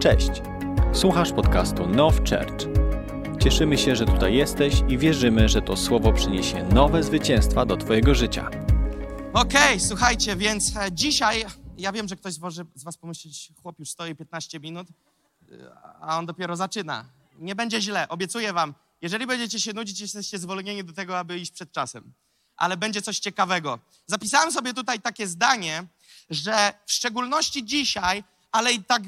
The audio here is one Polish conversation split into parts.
Cześć! Słuchasz podcastu Now Church. Cieszymy się, że tutaj jesteś i wierzymy, że to słowo przyniesie nowe zwycięstwa do Twojego życia. Okej, słuchajcie, więc e, dzisiaj, ja wiem, że ktoś może z was pomyśleć, chłop już stoi 15 minut, e, a on dopiero zaczyna. Nie będzie źle, obiecuję wam. Jeżeli będziecie się nudzić, jesteście zwolnieni do tego, aby iść przed czasem. Ale będzie coś ciekawego. Zapisałem sobie tutaj takie zdanie, że w szczególności dzisiaj, ale i tak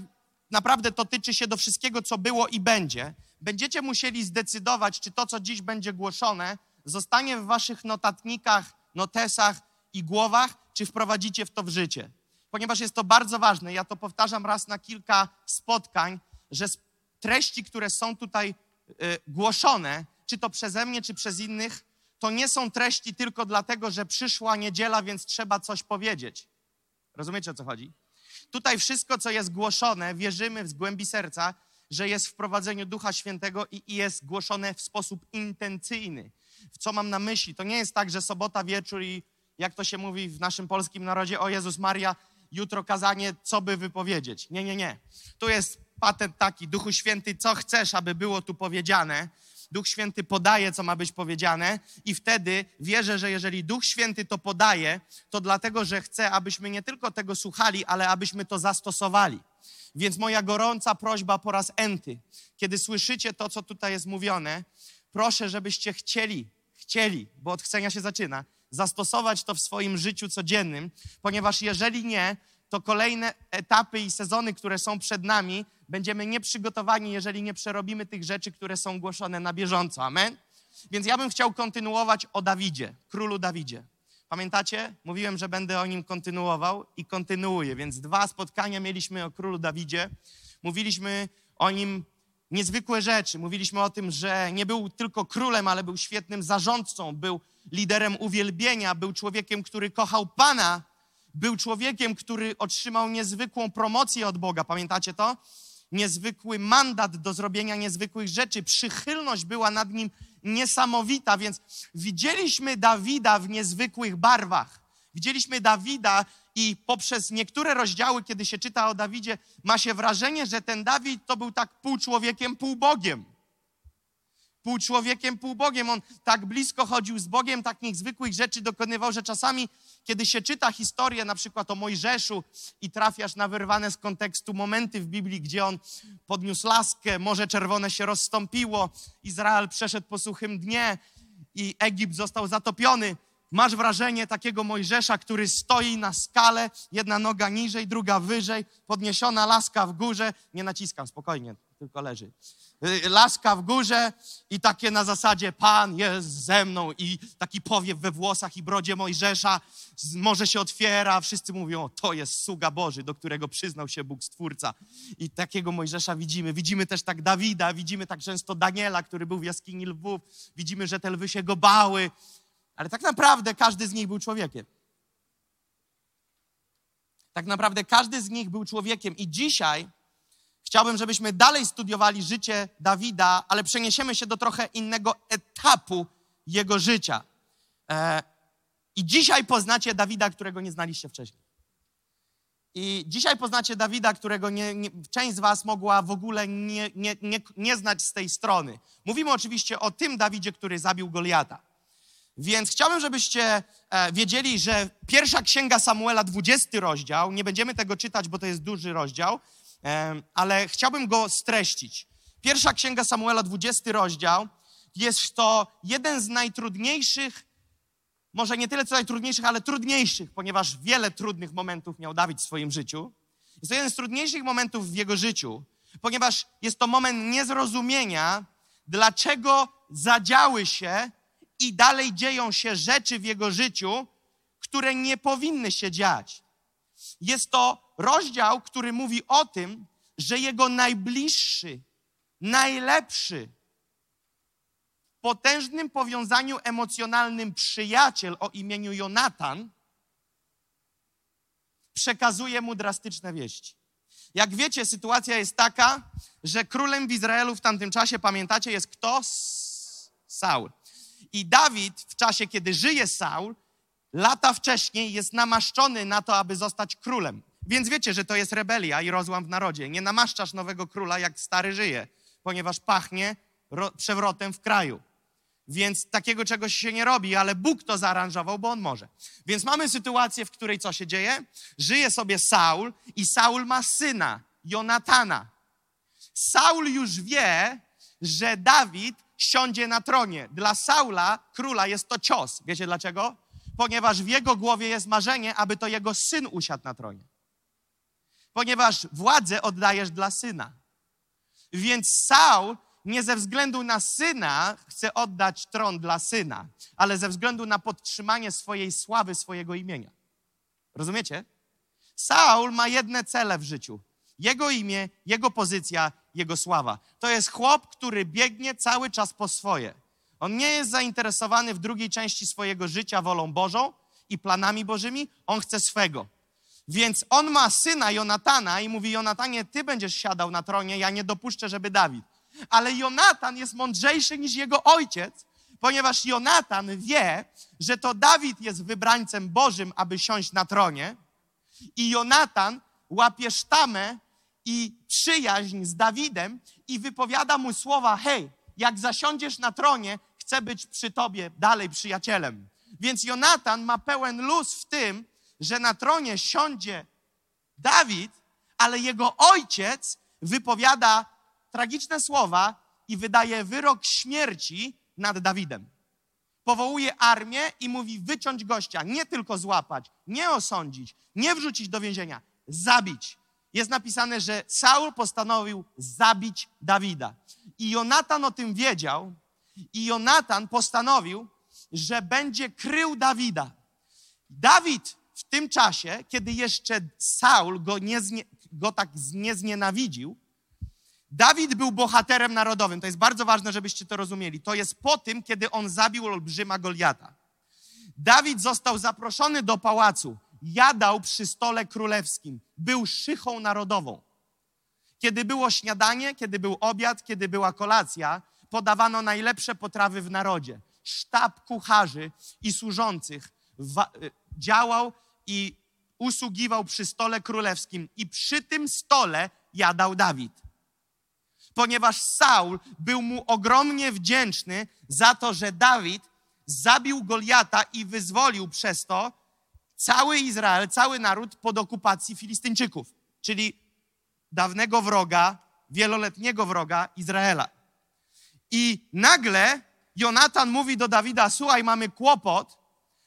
naprawdę to tyczy się do wszystkiego, co było i będzie, będziecie musieli zdecydować, czy to, co dziś będzie głoszone, zostanie w waszych notatnikach, notesach i głowach, czy wprowadzicie w to w życie. Ponieważ jest to bardzo ważne, ja to powtarzam raz na kilka spotkań, że treści, które są tutaj y, głoszone, czy to przeze mnie, czy przez innych, to nie są treści tylko dlatego, że przyszła niedziela, więc trzeba coś powiedzieć. Rozumiecie o co chodzi? Tutaj wszystko, co jest głoszone, wierzymy w głębi serca, że jest w prowadzeniu Ducha Świętego i jest głoszone w sposób intencyjny. Co mam na myśli? To nie jest tak, że sobota wieczór i jak to się mówi w naszym polskim narodzie, o Jezus Maria, jutro kazanie, co by wypowiedzieć. Nie, nie, nie. Tu jest patent taki, Duchu Święty, co chcesz, aby było tu powiedziane. Duch Święty podaje, co ma być powiedziane, i wtedy wierzę, że jeżeli Duch Święty to podaje, to dlatego, że chce, abyśmy nie tylko tego słuchali, ale abyśmy to zastosowali. Więc moja gorąca prośba po raz enty, kiedy słyszycie to, co tutaj jest mówione, proszę, żebyście chcieli, chcieli, bo od chcenia się zaczyna, zastosować to w swoim życiu codziennym, ponieważ jeżeli nie, to kolejne etapy i sezony, które są przed nami, będziemy nieprzygotowani, jeżeli nie przerobimy tych rzeczy, które są głoszone na bieżąco. Amen? Więc ja bym chciał kontynuować o Dawidzie, królu Dawidzie. Pamiętacie? Mówiłem, że będę o nim kontynuował i kontynuuję. Więc dwa spotkania mieliśmy o królu Dawidzie. Mówiliśmy o nim niezwykłe rzeczy. Mówiliśmy o tym, że nie był tylko królem, ale był świetnym zarządcą, był liderem uwielbienia, był człowiekiem, który kochał Pana, był człowiekiem, który otrzymał niezwykłą promocję od Boga. Pamiętacie to? Niezwykły mandat do zrobienia niezwykłych rzeczy. Przychylność była nad nim niesamowita, więc widzieliśmy Dawida w niezwykłych barwach. Widzieliśmy Dawida i poprzez niektóre rozdziały, kiedy się czyta o Dawidzie, ma się wrażenie, że ten Dawid to był tak pół człowiekiem, pół Bogiem. Pół człowiekiem, pół Bogiem. On tak blisko chodził z Bogiem, tak niezwykłych rzeczy dokonywał, że czasami, kiedy się czyta historię na przykład o Mojżeszu i trafiasz na wyrwane z kontekstu momenty w Biblii, gdzie on podniósł laskę, Morze Czerwone się rozstąpiło, Izrael przeszedł po suchym dnie i Egipt został zatopiony, Masz wrażenie takiego Mojżesza, który stoi na skale, jedna noga niżej, druga wyżej, podniesiona laska w górze. Nie naciskam, spokojnie, tylko leży. Y, Laska w górze i takie na zasadzie Pan jest ze mną i taki powiew we włosach i brodzie Mojżesza. Morze się otwiera, wszyscy mówią, to jest sługa Boży, do którego przyznał się Bóg Stwórca. I takiego Mojżesza widzimy. Widzimy też tak Dawida, widzimy tak często Daniela, który był w jaskini lwów. Widzimy, że te lwy się go bały. Ale tak naprawdę każdy z nich był człowiekiem. Tak naprawdę każdy z nich był człowiekiem. I dzisiaj chciałbym, żebyśmy dalej studiowali życie Dawida, ale przeniesiemy się do trochę innego etapu jego życia. E, I dzisiaj poznacie Dawida, którego nie znaliście wcześniej. I dzisiaj poznacie Dawida, którego nie, nie, część z Was mogła w ogóle nie, nie, znać z tej strony. Mówimy oczywiście o tym Dawidzie, który zabił Goliata. Więc chciałbym, żebyście e, wiedzieli, że pierwsza księga Samuela, 20 rozdział, nie będziemy tego czytać, bo to jest duży rozdział, ale chciałbym go streścić. Pierwsza księga Samuela, 20 rozdział, jest to jeden z najtrudniejszych, może nie tyle co najtrudniejszych, ale trudniejszych, ponieważ wiele trudnych momentów miał Dawid w swoim życiu. Jest to jeden z trudniejszych momentów w jego życiu, ponieważ jest to moment niezrozumienia, dlaczego zadziały się i dalej dzieją się rzeczy w jego życiu, które nie powinny się dziać. Jest to rozdział, który mówi o tym, że jego najbliższy, najlepszy, w potężnym powiązaniu emocjonalnym przyjaciel o imieniu Jonatan przekazuje mu drastyczne wieści. Jak wiecie, sytuacja jest taka, że królem w Izraelu w tamtym czasie, pamiętacie, jest kto? Saul. I Dawid w czasie, kiedy żyje Saul, lata wcześniej jest namaszczony na to, aby zostać królem. Więc wiecie, że to jest rebelia i rozłam w narodzie. Nie namaszczasz nowego króla, jak stary żyje, ponieważ pachnie przewrotem w kraju. Więc takiego czegoś się nie robi, ale Bóg to zaaranżował, bo on może. Więc mamy sytuację, w której co się dzieje? Żyje sobie Saul i Saul ma syna, Jonatana. Saul już wie, że Dawid siądzie na tronie. Dla Saula, króla, jest to cios. Wiecie dlaczego? Ponieważ w jego głowie jest marzenie, aby to jego syn usiadł na tronie. Ponieważ władzę oddajesz dla syna. Więc Saul nie ze względu na syna chce oddać tron dla syna, ale ze względu na podtrzymanie swojej sławy, swojego imienia. Rozumiecie? Saul ma jedne cele w życiu. Jego imię, jego pozycja, jego sława. To jest chłop, który biegnie cały czas po swoje. On nie jest zainteresowany w drugiej części swojego życia wolą Bożą i planami Bożymi, on chce swego. Więc on ma syna Jonatana i mówi: Jonatanie, ty będziesz siadał na tronie, ja nie dopuszczę, żeby Dawid. Ale Jonatan jest mądrzejszy niż jego ojciec, ponieważ Jonatan wie, że to Dawid jest wybrańcem Bożym, aby siąść na tronie. I Jonatan łapie sztamę i przyjaźń z Dawidem i wypowiada mu słowa: Hej, jak zasiądziesz na tronie, chcę być przy tobie dalej przyjacielem. Więc Jonatan ma pełen luz w tym, że na tronie siądzie Dawid, ale jego ojciec wypowiada tragiczne słowa i wydaje wyrok śmierci nad Dawidem. Powołuje armię i mówi wyciąć gościa, nie tylko złapać, nie osądzić, nie wrzucić do więzienia, zabić. Jest napisane, że Saul postanowił zabić Dawida. I Jonatan o tym wiedział i Jonatan postanowił, że będzie krył Dawida. Dawid w tym czasie, kiedy jeszcze Saul go, nie znie, go tak nie znienawidził, Dawid był bohaterem narodowym. To jest bardzo ważne, żebyście to rozumieli. To jest po tym, kiedy on zabił olbrzyma Goliata. Dawid został zaproszony do pałacu. Jadał przy stole królewskim. Był szychą narodową. Kiedy było śniadanie, kiedy był obiad, kiedy była kolacja, podawano najlepsze potrawy w narodzie. Sztab kucharzy i służących y, działał i usługiwał przy stole królewskim. I przy tym stole jadał Dawid ponieważ Saul był mu ogromnie wdzięczny za to, że Dawid zabił Goliata i wyzwolił przez to cały Izrael, cały naród pod okupacji Filistyńczyków, czyli dawnego wroga, wieloletniego wroga Izraela. I nagle Jonatan mówi do Dawida: Słuchaj, mamy kłopot,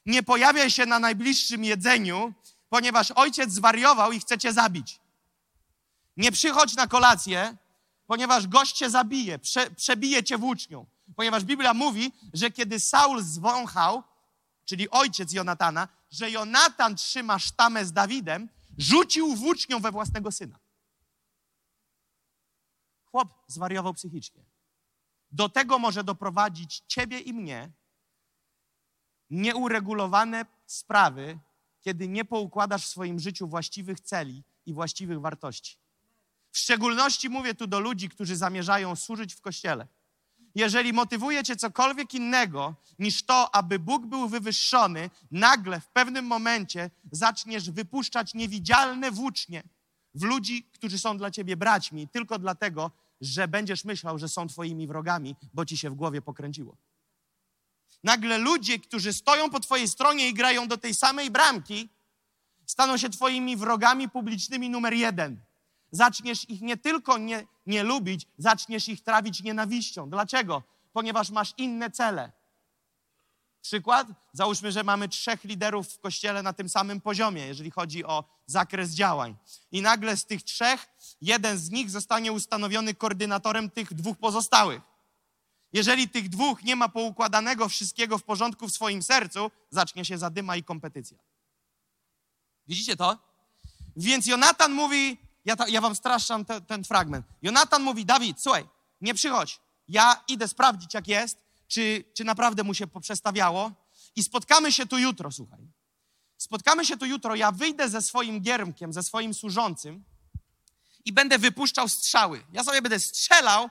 nie pojawiaj się na najbliższym jedzeniu, ponieważ ojciec zwariował i chce cię zabić. Nie przychodź na kolację, ponieważ gość cię zabije, prze, przebije cię włócznią. Ponieważ Biblia mówi, że kiedy Saul zwąchał, czyli ojciec Jonatana, że Jonatan trzyma sztamę z Dawidem, rzucił włócznią we własnego syna. Chłop zwariował psychicznie. Do tego może doprowadzić ciebie i mnie nieuregulowane sprawy, kiedy nie poukładasz w swoim życiu właściwych celi i właściwych wartości. W szczególności mówię tu do ludzi, którzy zamierzają służyć w kościele. Jeżeli motywuje cię cokolwiek innego niż to, aby Bóg był wywyższony, nagle w pewnym momencie zaczniesz wypuszczać niewidzialne włócznie w ludzi, którzy są dla ciebie braćmi, tylko dlatego, że będziesz myślał, że są twoimi wrogami, bo ci się w głowie pokręciło. Nagle ludzie, którzy stoją po twojej stronie i grają do tej samej bramki, staną się twoimi wrogami publicznymi numer jeden zaczniesz ich nie tylko nie, nie lubić, zaczniesz ich trawić nienawiścią. Dlaczego? Ponieważ masz inne cele. Przykład? Załóżmy, że mamy trzech liderów w kościele na tym samym poziomie, jeżeli chodzi o zakres działań. I nagle z tych trzech jeden z nich zostanie ustanowiony koordynatorem tych dwóch pozostałych. Jeżeli tych dwóch nie ma poukładanego wszystkiego w porządku w swoim sercu, zacznie się zadyma i kompetycja. Widzicie to? Więc Jonatan mówi: ja, ta, ja wam straszczam te, ten fragment. Jonatan mówi, Dawid, słuchaj, nie przychodź. Ja idę sprawdzić, jak jest, czy, czy naprawdę mu się poprzestawiało i spotkamy się tu jutro, słuchaj. Spotkamy się tu jutro, ja wyjdę ze swoim giermkiem, ze swoim służącym i będę wypuszczał strzały. Ja sobie będę strzelał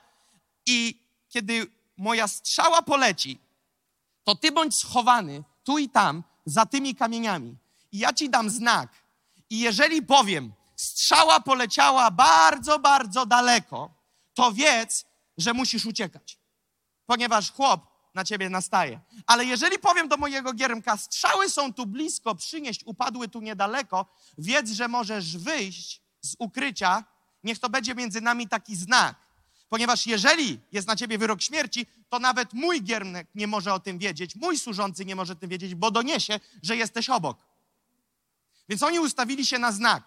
i kiedy moja strzała poleci, to ty bądź schowany tu i tam za tymi kamieniami. I ja ci dam znak, I jeżeli powiem, strzała poleciała bardzo, bardzo daleko, to wiedz, że musisz uciekać. Ponieważ chłop na ciebie nastaje. Ale jeżeli powiem do mojego giermka, strzały są tu blisko, przynieść, upadły tu niedaleko, wiedz, że możesz wyjść z ukrycia, niech to będzie między nami taki znak. Ponieważ jeżeli jest na ciebie wyrok śmierci, to nawet mój giermek nie może o tym wiedzieć, mój służący nie może o tym wiedzieć, bo doniesie, że jesteś obok. Więc oni ustawili się na znak.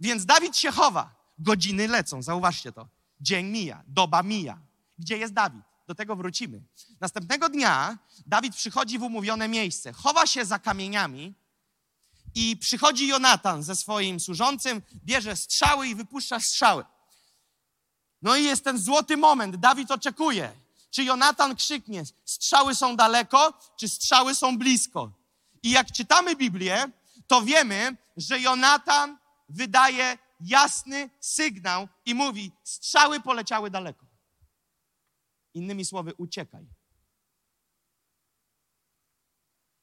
Więc Dawid się chowa. Godziny lecą, zauważcie to. Dzień mija, doba mija. Gdzie jest Dawid? Do tego wrócimy. Następnego dnia Dawid przychodzi w umówione miejsce, chowa się za kamieniami i przychodzi Jonatan ze swoim służącym, bierze strzały i wypuszcza strzały. No i jest ten złoty moment. Dawid oczekuje. Czy Jonatan krzyknie, strzały są daleko, czy strzały są blisko? I jak czytamy Biblię, to wiemy, że Jonatan wydaje jasny sygnał i mówi: strzały poleciały daleko. Innymi słowy, uciekaj.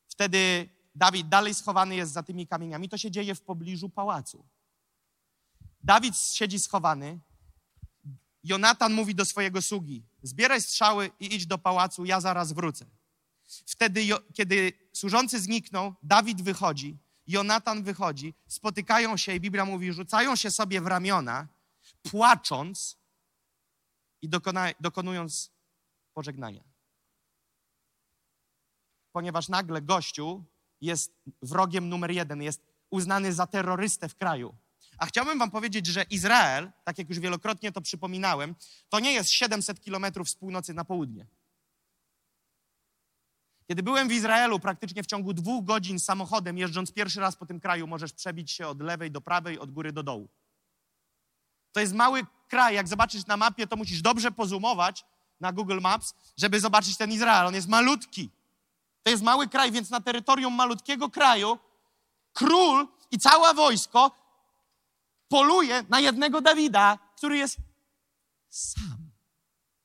Wtedy Dawid dalej schowany jest za tymi kamieniami. To się dzieje w pobliżu pałacu. Dawid siedzi schowany. Jonatan mówi do swojego sługi: Zbieraj strzały i idź do pałacu, ja zaraz wrócę. Wtedy, kiedy służący znikną, Dawid wychodzi, Jonatan wychodzi, spotykają się i Biblia mówi, rzucają się sobie w ramiona, płacząc i dokona, dokonując pożegnania. Ponieważ nagle gościu jest wrogiem numer jeden, jest uznany za terrorystę w kraju. A chciałbym wam powiedzieć, że Izrael, tak jak już wielokrotnie to przypominałem, to nie jest 700 kilometrów z północy na południe. Kiedy byłem w Izraelu, praktycznie w ciągu dwóch godzin samochodem, jeżdżąc pierwszy raz po tym kraju, możesz przebić się od lewej do prawej, od góry do dołu. To jest mały kraj. Jak zobaczysz na mapie, to musisz dobrze pozumować na Google Maps, żeby zobaczyć ten Izrael. On jest malutki. To jest mały kraj, więc na terytorium malutkiego kraju król i całe wojsko poluje na jednego Dawida, który jest sam.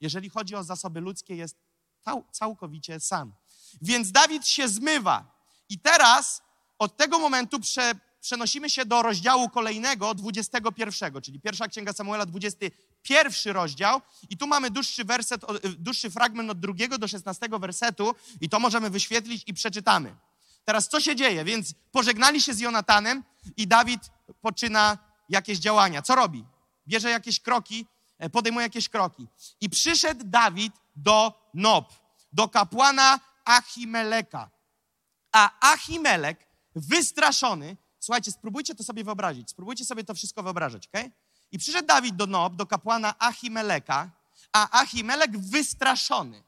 Jeżeli chodzi o zasoby ludzkie, jest całkowicie sam. Więc Dawid się zmywa. I teraz od tego momentu prze, przenosimy się do rozdziału kolejnego, 21, czyli pierwsza księga Samuela, 21 rozdział. I tu mamy dłuższy werset, dłuższy fragment od drugiego do 16 wersetu, i to możemy wyświetlić i przeczytamy. Teraz co się dzieje? Więc pożegnali się z Jonatanem i Dawid poczyna jakieś działania. Co robi? Bierze jakieś kroki, e, podejmuje jakieś kroki. I przyszedł Dawid do Nob, do kapłana Achimeleka. A Achimelek, wystraszony, słuchajcie, spróbujcie to sobie wyobrazić, spróbujcie sobie to wszystko wyobrażać, ok? I przyszedł Dawid do Nob, do kapłana Achimeleka, a Achimelek wystraszony.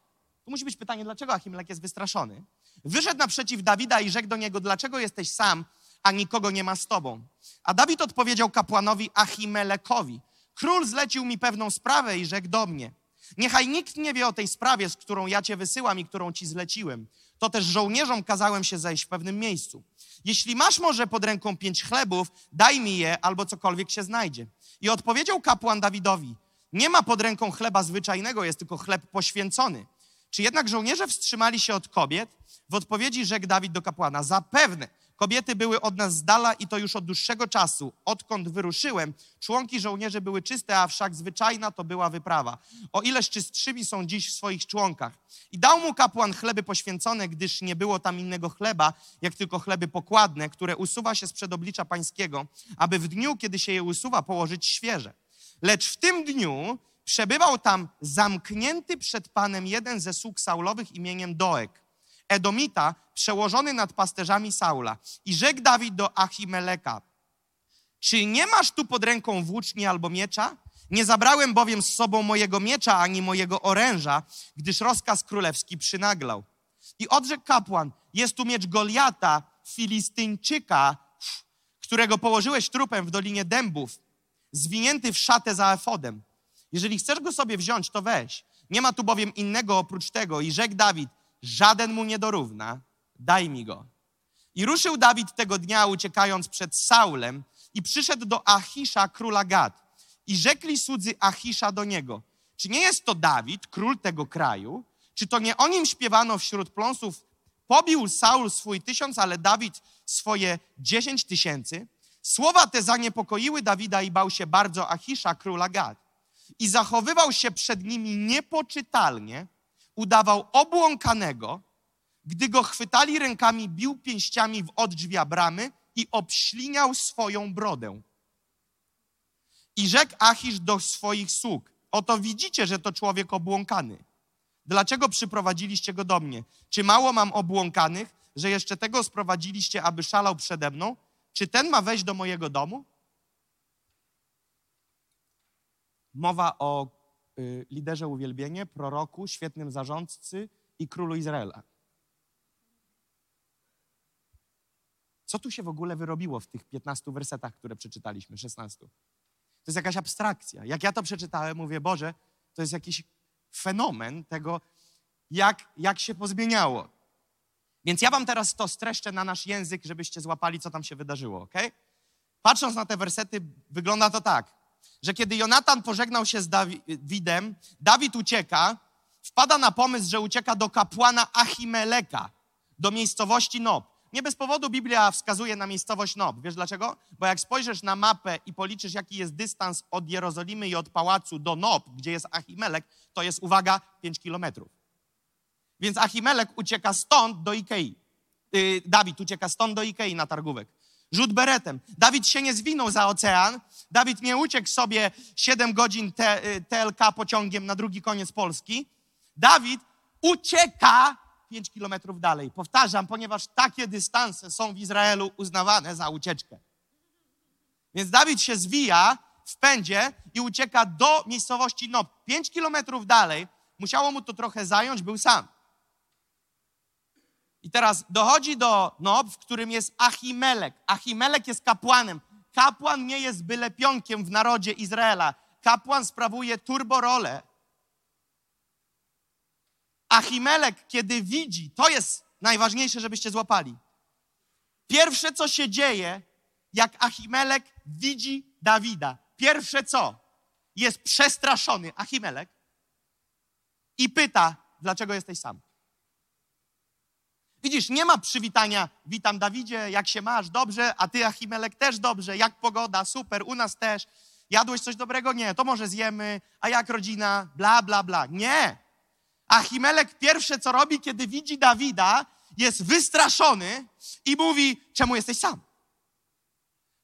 Tu musi być pytanie, dlaczego Achimelek jest wystraszony? Wyszedł naprzeciw Dawida i rzekł do niego, dlaczego jesteś sam, a nikogo nie ma z tobą? A Dawid odpowiedział kapłanowi Achimelekowi, król zlecił mi pewną sprawę i rzekł do mnie – Niechaj nikt nie wie o tej sprawie, z którą ja cię wysyłam i którą ci zleciłem. To też żołnierzom kazałem się zejść w pewnym miejscu. Jeśli masz może pod ręką pięć chlebów, daj mi je, albo cokolwiek się znajdzie. I odpowiedział kapłan Dawidowi: Nie ma pod ręką chleba zwyczajnego, jest tylko chleb poświęcony. Czy jednak żołnierze wstrzymali się od kobiet? W odpowiedzi rzekł Dawid do kapłana: Zapewne Kobiety były od nas z dala i to już od dłuższego czasu. Odkąd wyruszyłem, członki żołnierzy były czyste, a wszak zwyczajna to była wyprawa. O ileż czystszymi są dziś w swoich członkach. I dał mu kapłan chleby poświęcone, gdyż nie było tam innego chleba, jak tylko chleby pokładne, które usuwa się z przedoblicza pańskiego, aby w dniu, kiedy się je usuwa, położyć świeże. Lecz w tym dniu przebywał tam zamknięty przed Panem jeden ze sług Saulowych imieniem Doek Edomita, przełożony nad pasterzami Saula. I rzekł Dawid do Achimeleka, czy nie masz tu pod ręką włóczni albo miecza? Nie zabrałem bowiem z sobą mojego miecza ani mojego oręża, gdyż rozkaz królewski przynaglał. I odrzekł kapłan, jest tu miecz Goliata, Filistyńczyka, którego położyłeś trupem w Dolinie Dębów, zwinięty w szatę za efodem. Jeżeli chcesz go sobie wziąć, to weź. Nie ma tu bowiem innego oprócz tego. I rzekł Dawid, żaden mu nie dorówna, daj mi go. I ruszył Dawid tego dnia, uciekając przed Saulem, i przyszedł do Achisza, króla Gad. I rzekli słudzy Achisza do niego, czy nie jest to Dawid, król tego kraju? Czy to nie o nim śpiewano wśród pląsów? Pobił Saul swój tysiąc, ale Dawid swoje dziesięć tysięcy. Słowa te zaniepokoiły Dawida i bał się bardzo Achisza, króla Gad. I zachowywał się przed nimi niepoczytalnie, udawał obłąkanego, gdy go chwytali rękami, bił pięściami w odrzwia bramy i obśliniał swoją brodę. I rzekł Achisz do swoich sług, oto widzicie, że to człowiek obłąkany. Dlaczego przyprowadziliście go do mnie? Czy mało mam obłąkanych, że jeszcze tego sprowadziliście, aby szalał przede mną? Czy ten ma wejść do mojego domu? Mowa o liderze uwielbienie, proroku, świetnym zarządcy i królu Izraela. Co tu się w ogóle wyrobiło w tych 15 wersetach, które przeczytaliśmy, 16? To jest jakaś abstrakcja. Jak ja to przeczytałem, mówię, Boże, to jest jakiś fenomen tego, jak, jak się pozmieniało. Więc ja wam teraz to streszczę na nasz język, żebyście złapali, co tam się wydarzyło, ok? Patrząc na te wersety, wygląda to tak, że kiedy Jonatan pożegnał się z Dawidem, Dawid ucieka, wpada na pomysł, że ucieka do kapłana Achimeleka, do miejscowości Nob. Nie bez powodu Biblia wskazuje na miejscowość Nob. Wiesz dlaczego? Bo jak spojrzysz na mapę i policzysz, jaki jest dystans od Jerozolimy i od pałacu do Nob, gdzie jest Achimelek, to jest, uwaga, 5 kilometrów. Więc Achimelek ucieka stąd do Ikei. Yy, Dawid ucieka stąd do Ikei na targówek. Rzut beretem. Dawid się nie zwinął za ocean. Dawid nie uciekł sobie 7 godzin te, y, TLK pociągiem na drugi koniec Polski. Dawid ucieka 5 kilometrów dalej. Powtarzam, ponieważ takie dystanse są w Izraelu uznawane za ucieczkę. Więc Dawid się zwija w pędzie i ucieka do miejscowości Nob. 5 kilometrów dalej. Musiało mu to trochę zająć, był sam. I teraz dochodzi do Nob, w którym jest Achimelek. Achimelek jest kapłanem. Kapłan nie jest byle pionkiem w narodzie Izraela. Kapłan sprawuje turborolę. Achimelek, kiedy widzi, to jest najważniejsze, żebyście złapali. Pierwsze, co się dzieje, jak Achimelek widzi Dawida. Pierwsze co? Jest przestraszony Achimelek i pyta, dlaczego jesteś sam? Widzisz, nie ma przywitania, witam Dawidzie, jak się masz, dobrze, a ty Achimelek też dobrze, jak pogoda, super, u nas też. Jadłeś coś dobrego? Nie, to może zjemy, a jak rodzina? Bla, bla, bla. Nie. Achimelek pierwsze co robi, kiedy widzi Dawida, jest wystraszony i mówi, czemu jesteś sam?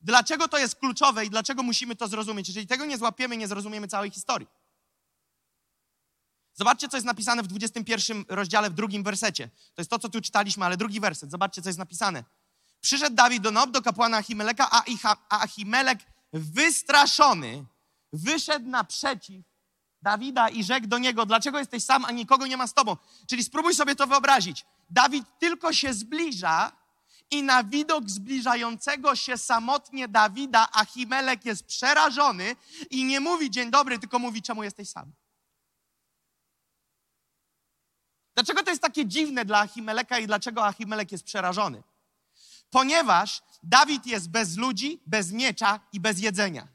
Dlaczego to jest kluczowe i dlaczego musimy to zrozumieć? Jeżeli tego nie złapiemy, nie zrozumiemy całej historii. Zobaczcie, co jest napisane w 21 rozdziale, w drugim wersecie. To jest to, co tu czytaliśmy, ale drugi werset. Zobaczcie, co jest napisane. Przyszedł Dawid do Nob, do kapłana Achimeleka, a, Achimelek wystraszony wyszedł naprzeciw Dawida i rzekł do niego, dlaczego jesteś sam, a nikogo nie ma z tobą? Czyli spróbuj sobie to wyobrazić. Dawid tylko się zbliża i na widok zbliżającego się samotnie Dawida Achimelek jest przerażony i nie mówi dzień dobry, tylko mówi, czemu jesteś sam? Dlaczego to jest takie dziwne dla Achimeleka i dlaczego Achimelek jest przerażony? Ponieważ Dawid jest bez ludzi, bez miecza i bez jedzenia.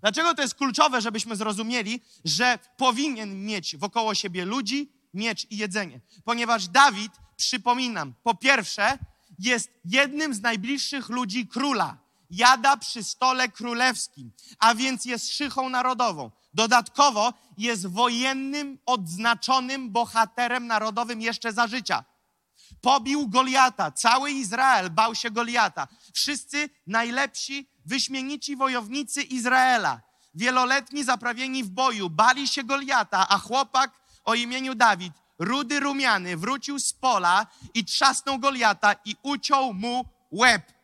Dlaczego to jest kluczowe, żebyśmy zrozumieli, że powinien mieć wokoło siebie ludzi, miecz i jedzenie? Ponieważ Dawid, przypominam, po pierwsze, jest jednym z najbliższych ludzi króla. Jada przy stole królewskim, a więc jest szychą narodową. Dodatkowo jest wojennym, odznaczonym bohaterem narodowym jeszcze za życia. Pobił Goliata. Cały Izrael bał się Goliata. Wszyscy najlepsi, wyśmienici wojownicy Izraela, wieloletni zaprawieni w boju, bali się Goliata, a chłopak o imieniu Dawid, rudy rumiany, wrócił z pola i trzasnął Goliata i uciął mu łeb.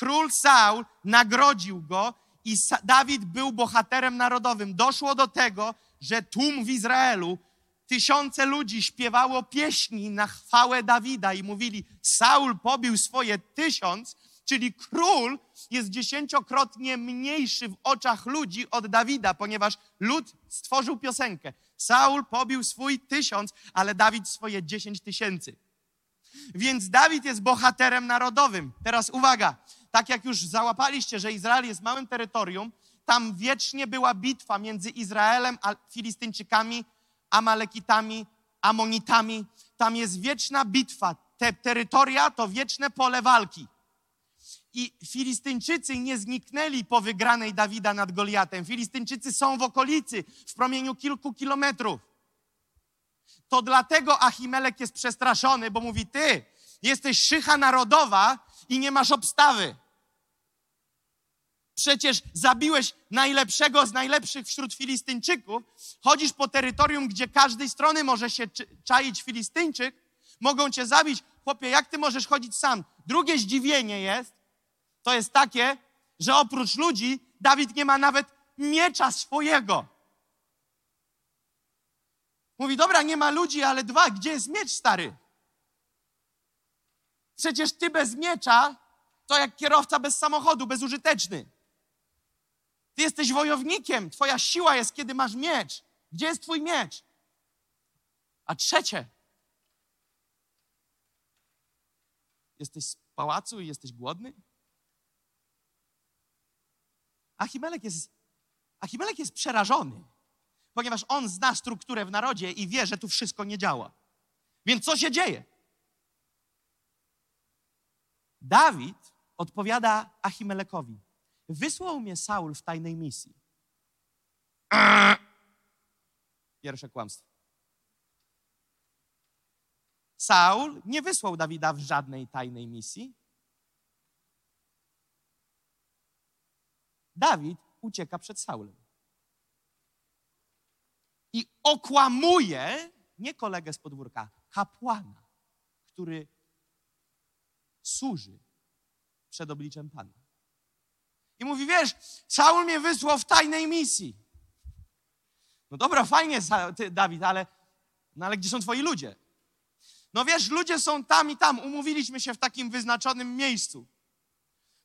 Król Saul nagrodził go i Dawid był bohaterem narodowym. Doszło do tego, że tłum w Izraelu, tysiące ludzi śpiewało pieśni na chwałę Dawida i mówili: Saul pobił swoje tysiąc, czyli król jest dziesięciokrotnie mniejszy w oczach ludzi od Dawida, ponieważ lud stworzył piosenkę. Saul pobił swój tysiąc, ale Dawid swoje dziesięć tysięcy. Więc Dawid jest bohaterem narodowym. Teraz uwaga, tak jak już załapaliście, że Izrael jest małym terytorium, tam wiecznie była bitwa między Izraelem a Filistyńczykami, Amalekitami, Amonitami. Tam jest wieczna bitwa. Te terytoria to wieczne pole walki. I Filistyńczycy nie zniknęli po wygranej Dawida nad Goliatem. Filistyńczycy są w okolicy, w promieniu kilku kilometrów. To dlatego Achimelek jest przestraszony, bo mówi: Ty jesteś szycha narodowa i nie masz obstawy. Przecież zabiłeś najlepszego z najlepszych wśród Filistyńczyków. Chodzisz po terytorium, gdzie każdej strony może się czaić Filistyńczyk. Mogą cię zabić. Chłopie, jak ty możesz chodzić sam? Drugie zdziwienie jest, to jest takie, że oprócz ludzi Dawid nie ma nawet miecza swojego. Mówi, dobra, nie ma ludzi, ale dwa, gdzie jest miecz stary? Przecież ty bez miecza to jak kierowca bez samochodu, bezużyteczny. Ty jesteś wojownikiem, twoja siła jest, kiedy masz miecz. Gdzie jest twój miecz? A trzecie, jesteś z pałacu i jesteś głodny? Achimelek jest, Achimelek jest przerażony, ponieważ on zna strukturę w narodzie i wie, że tu wszystko nie działa. Więc co się dzieje? Dawid odpowiada Achimelekowi: Wysłał mnie Saul w tajnej misji. Pierwsze kłamstwo. Saul nie wysłał Dawida w żadnej tajnej misji. Dawid ucieka przed Saulem. I okłamuje nie kolegę z podwórka, kapłana, który służy przed obliczem Pana. I mówi, wiesz, Saul mnie wysłał w tajnej misji. No dobra, fajnie, ty, Dawid, ale, no ale gdzie są twoi ludzie? No wiesz, ludzie są tam i tam. Umówiliśmy się w takim wyznaczonym miejscu.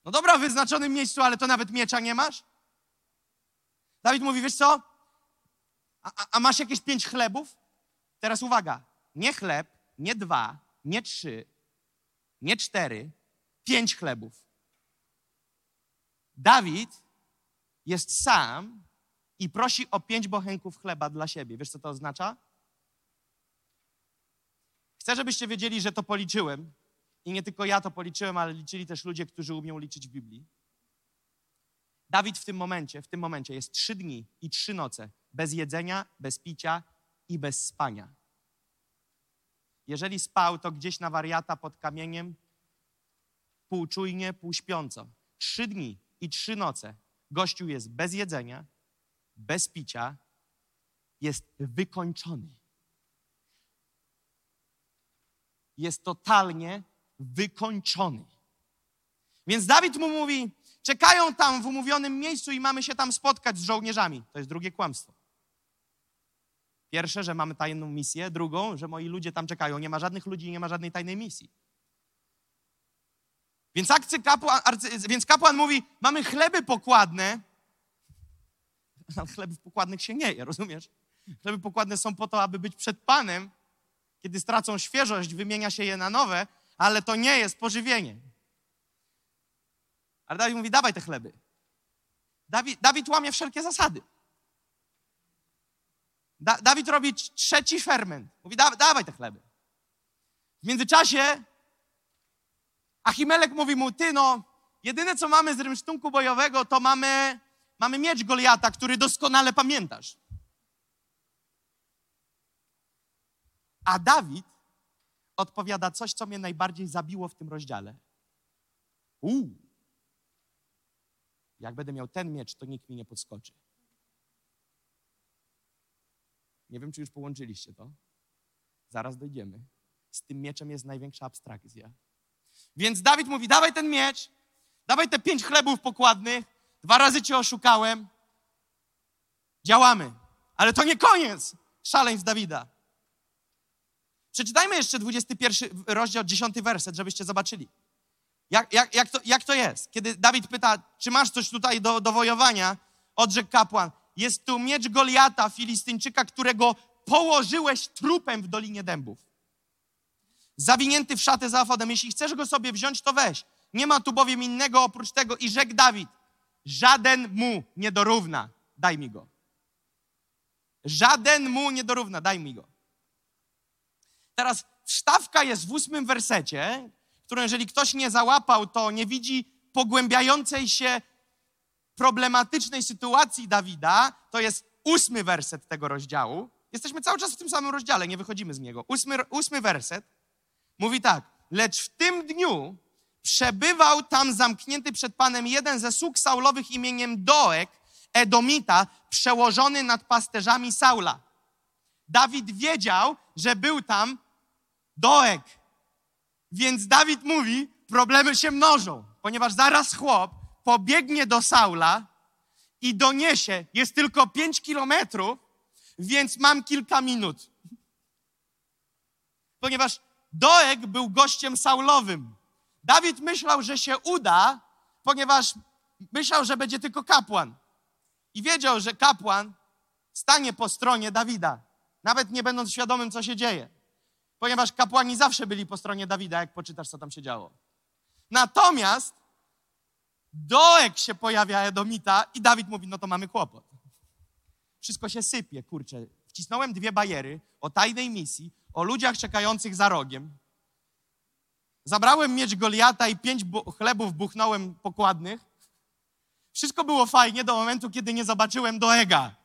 No dobra, w wyznaczonym miejscu, ale to nawet miecza nie masz? Dawid mówi, wiesz co? A, a, a masz jakieś pięć chlebów? Teraz uwaga. Nie chleb, nie dwa, nie trzy, nie cztery, pięć chlebów. Dawid jest sam i prosi o pięć bochenków chleba dla siebie. Wiesz, co to oznacza? Chcę, żebyście wiedzieli, że to policzyłem. I nie tylko ja to policzyłem, ale liczyli też ludzie, którzy umią liczyć w Biblii. Dawid w tym momencie, w tym momencie jest trzy dni i trzy noce bez jedzenia, bez picia i bez spania. Jeżeli spał, to gdzieś na wariata pod kamieniem, półczujnie, półśpiąco. Trzy dni i trzy noce gościu jest bez jedzenia, bez picia, jest wykończony. Jest totalnie wykończony. Więc Dawid mu mówi: Czekają tam w umówionym miejscu i mamy się tam spotkać z żołnierzami. To jest drugie kłamstwo. Pierwsze, że mamy tajną misję, drugą, że moi ludzie tam czekają. Nie ma żadnych ludzi, nie ma żadnej tajnej misji. Więc, akcy kapłan, więc kapłan mówi: Mamy chleby pokładne. Ale chlebów pokładnych się nie je, rozumiesz? Chleby pokładne są po to, aby być przed Panem. Kiedy stracą świeżość, wymienia się je na nowe, ale to nie jest pożywienie. Ale Dawid mówi: Dawaj te chleby. Dawid, Dawid łamie wszelkie zasady. Da, Dawid robi trzeci ferment. Mówi: da, Dawaj te chleby. W międzyczasie Achimelek mówi mu, ty no, jedyne co mamy z rymsztunku bojowego, to mamy, mamy miecz Goliata, który doskonale pamiętasz. A Dawid odpowiada coś, co mnie najbardziej zabiło w tym rozdziale. Uuu, jak będę miał ten miecz, to nikt mi nie podskoczy. Nie wiem, czy już połączyliście to. Zaraz dojdziemy. Z tym mieczem jest największa abstrakcja. Więc Dawid mówi: Dawaj ten miecz, dawaj te pięć chlebów pokładnych, dwa razy cię oszukałem. Działamy. Ale to nie koniec szaleństw Dawida. Przeczytajmy jeszcze 21 rozdział, 10 werset, żebyście zobaczyli. Jak, jak, jak, to, jak to jest? Kiedy Dawid pyta, czy masz coś tutaj do, do wojowania, odrzekł kapłan, jest tu miecz Goliata, Filistyńczyka, którego położyłeś trupem w Dolinie Dębów zawinięty w szatę za afodem. Jeśli chcesz go sobie wziąć, to weź. Nie ma tu bowiem innego oprócz tego. I rzekł Dawid, żaden mu nie dorówna, daj mi go. Żaden mu nie dorówna, daj mi go. Teraz wstawka jest w ósmym wersecie, którą jeżeli ktoś nie załapał, to nie widzi pogłębiającej się problematycznej sytuacji Dawida, to jest ósmy werset tego rozdziału. Jesteśmy cały czas w tym samym rozdziale, nie wychodzimy z niego. Ósmy, ósmy werset mówi tak. Lecz w tym dniu przebywał tam zamknięty przed Panem jeden ze sług Saulowych imieniem Doek, Edomita, przełożony nad pasterzami Saula. Dawid wiedział, że był tam Doek. Więc Dawid mówi, problemy się mnożą, ponieważ zaraz chłop pobiegnie do Saula i doniesie, jest tylko pięć kilometrów, więc mam kilka minut. Ponieważ Doeg był gościem Saulowym. Dawid myślał, że się uda, ponieważ myślał, że będzie tylko kapłan. I wiedział, że kapłan stanie po stronie Dawida, nawet nie będąc świadomym, co się dzieje. Ponieważ kapłani zawsze byli po stronie Dawida, jak poczytasz, co tam się działo. Natomiast Doek się pojawia Edomita i Dawid mówi, no to mamy kłopot. Wszystko się sypie, kurczę. Wcisnąłem dwie bajery o tajnej misji, o ludziach czekających za rogiem. Zabrałem miecz Goliata i pięć bu chlebów buchnąłem pokładnych. Wszystko było fajnie do momentu, kiedy nie zobaczyłem Doega.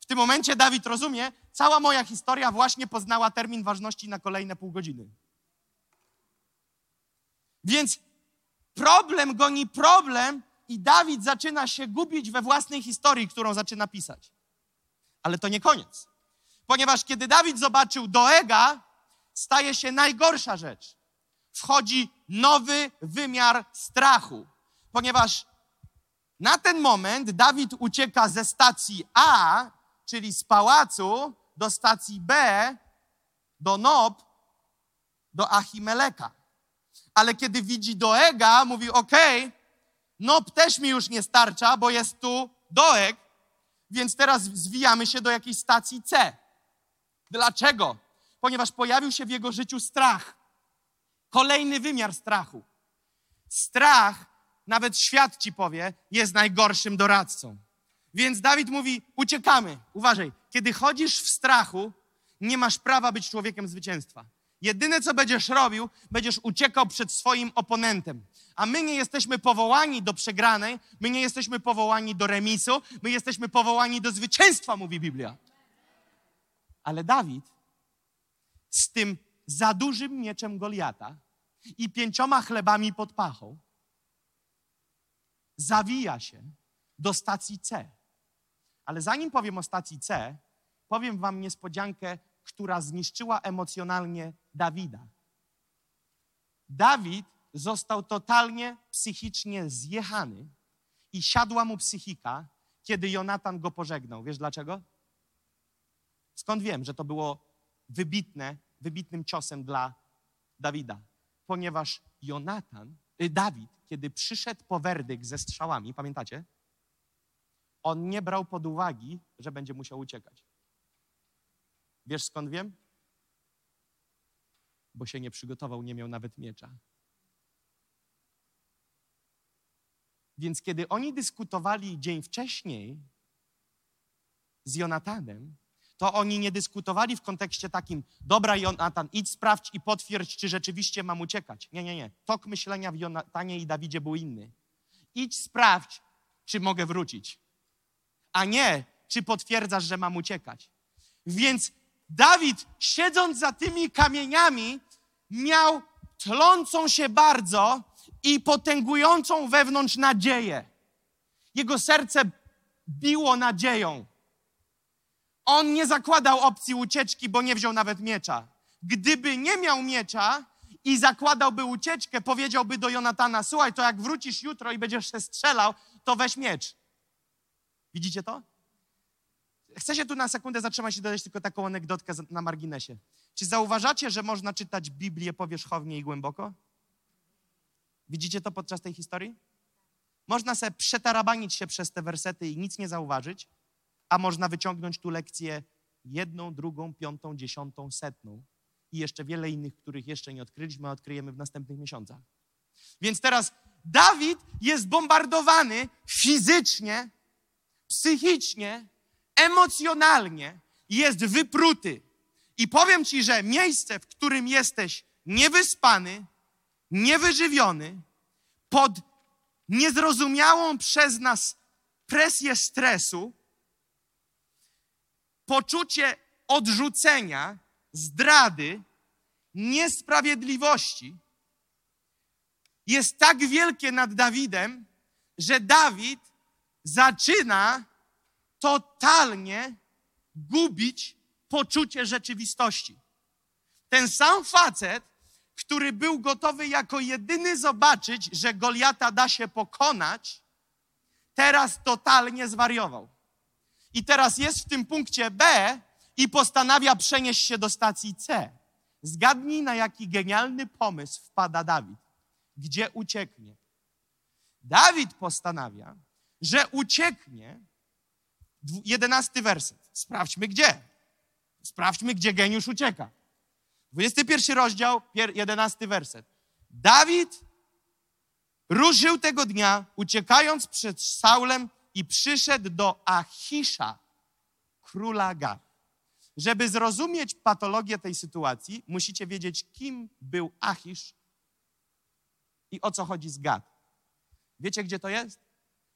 W tym momencie Dawid rozumie, cała moja historia właśnie poznała termin ważności na kolejne pół godziny. Więc problem goni problem i Dawid zaczyna się gubić we własnej historii, którą zaczyna pisać. Ale to nie koniec. Ponieważ kiedy Dawid zobaczył Doega, staje się najgorsza rzecz. Wchodzi nowy wymiar strachu. Ponieważ na ten moment Dawid ucieka ze stacji A, czyli z pałacu, do stacji B, do Nob, do Achimeleka. Ale kiedy widzi Doega, mówi: OK, Nob też mi już nie starcza, bo jest tu Doeg, więc teraz zwijamy się do jakiejś stacji C. Dlaczego? Ponieważ pojawił się w jego życiu strach. Kolejny wymiar strachu. Strach, nawet świat ci powie, jest najgorszym doradcą. Więc Dawid mówi: uciekamy. Uważaj, kiedy chodzisz w strachu, nie masz prawa być człowiekiem zwycięstwa. Jedyne, co będziesz robił, będziesz uciekał przed swoim oponentem. A my nie jesteśmy powołani do przegranej, my nie jesteśmy powołani do remisu, my jesteśmy powołani do zwycięstwa, mówi Biblia. Ale Dawid z tym za dużym mieczem Goliata i pięcioma chlebami pod pachą zawija się do stacji C. Ale zanim powiem o stacji C, powiem wam niespodziankę, która zniszczyła emocjonalnie Dawida. Dawid został totalnie psychicznie zjechany i siadła mu psychika, kiedy Jonatan go pożegnał. Wiesz dlaczego? Skąd wiem, że to było wybitne, wybitnym ciosem dla Dawida? Ponieważ Jonatan, y, Dawid, kiedy przyszedł po werdykt ze strzałami, pamiętacie? On nie brał pod uwagi, że będzie musiał uciekać. Wiesz skąd wiem? Bo się nie przygotował, nie miał nawet miecza. Więc kiedy oni dyskutowali dzień wcześniej z Jonatanem, to oni nie dyskutowali w kontekście takim, dobra Jonatan, idź sprawdź i potwierdź, czy rzeczywiście mam uciekać. Nie, nie, nie. Tok myślenia w Jonatanie i Dawidzie był inny. Idź sprawdź, czy mogę wrócić. A nie, czy potwierdzasz, że mam uciekać. Więc Dawid, siedząc za tymi kamieniami, miał tlącą się bardzo i potęgującą wewnątrz nadzieję. Jego serce biło nadzieją. On nie zakładał opcji ucieczki, bo nie wziął nawet miecza. Gdyby nie miał miecza i zakładałby ucieczkę, powiedziałby do Jonatana: Słuchaj, to jak wrócisz jutro i będziesz się strzelał, to weź miecz. Widzicie to? Chcę się tu na sekundę zatrzymać i dodać tylko taką anegdotkę na marginesie. Czy zauważacie, że można czytać Biblię powierzchownie i głęboko? Widzicie to podczas tej historii? Można sobie przetarabanić się przez te wersety i nic nie zauważyć, a można wyciągnąć tu lekcję jedną, drugą, piątą, dziesiątą, setną i jeszcze wiele innych, których jeszcze nie odkryliśmy, a odkryjemy w następnych miesiącach. Więc teraz Dawid jest bombardowany fizycznie, psychicznie, emocjonalnie, jest wypruty. I powiem ci, że miejsce, w którym jesteś niewyspany, niewyżywiony, pod niezrozumiałą przez nas presję stresu, poczucie odrzucenia, zdrady, niesprawiedliwości jest tak wielkie nad Dawidem, że Dawid zaczyna totalnie gubić poczucie rzeczywistości. Ten sam facet, który był gotowy jako jedyny zobaczyć, że Goliata da się pokonać, teraz totalnie zwariował. I teraz jest w tym punkcie B i postanawia przenieść się do stacji C. Zgadnij, na jaki genialny pomysł wpada Dawid. Gdzie ucieknie? Dawid postanawia, że ucieknie. Jedenasty werset. Sprawdźmy gdzie. Sprawdźmy, gdzie geniusz ucieka. 21 rozdział, 11 werset. Dawid ruszył tego dnia, uciekając przed Saulem i przyszedł do Achisza, króla Gad. Żeby zrozumieć patologię tej sytuacji, musicie wiedzieć, kim był Achisz i o co chodzi z Gad. Wiecie, gdzie to jest?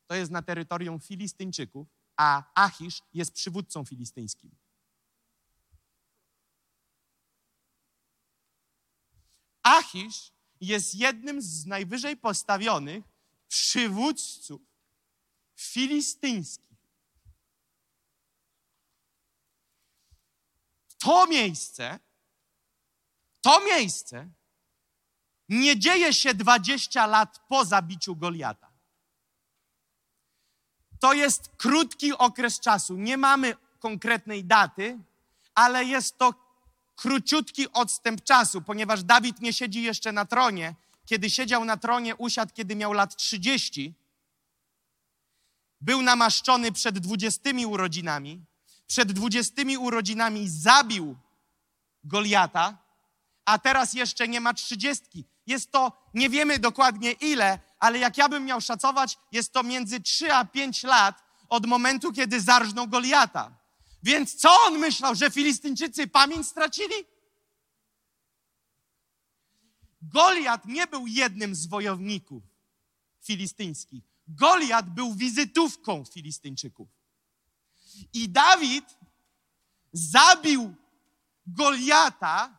To jest na terytorium Filistyńczyków, a Achisz jest przywódcą filistyńskim. Achisz jest jednym z najwyżej postawionych przywódców filistyńskich. To miejsce, to miejsce nie dzieje się 20 lat po zabiciu Goliata. To jest krótki okres czasu. Nie mamy konkretnej daty, ale jest to króciutki odstęp czasu, ponieważ Dawid nie siedzi jeszcze na tronie. Kiedy siedział na tronie, usiadł, kiedy miał lat 30. Był namaszczony przed dwudziestymi urodzinami. Przed dwudziestymi urodzinami zabił Goliata, a teraz jeszcze nie ma trzydziestki. Jest to, nie wiemy dokładnie ile, ale jak ja bym miał szacować, jest to między 3 a 5 lat od momentu, kiedy zarżnął Goliata. Więc co on myślał, że Filistyńczycy pamięć stracili? Goliat nie był jednym z wojowników filistyńskich. Goliat był wizytówką Filistyńczyków. I Dawid zabił Goliata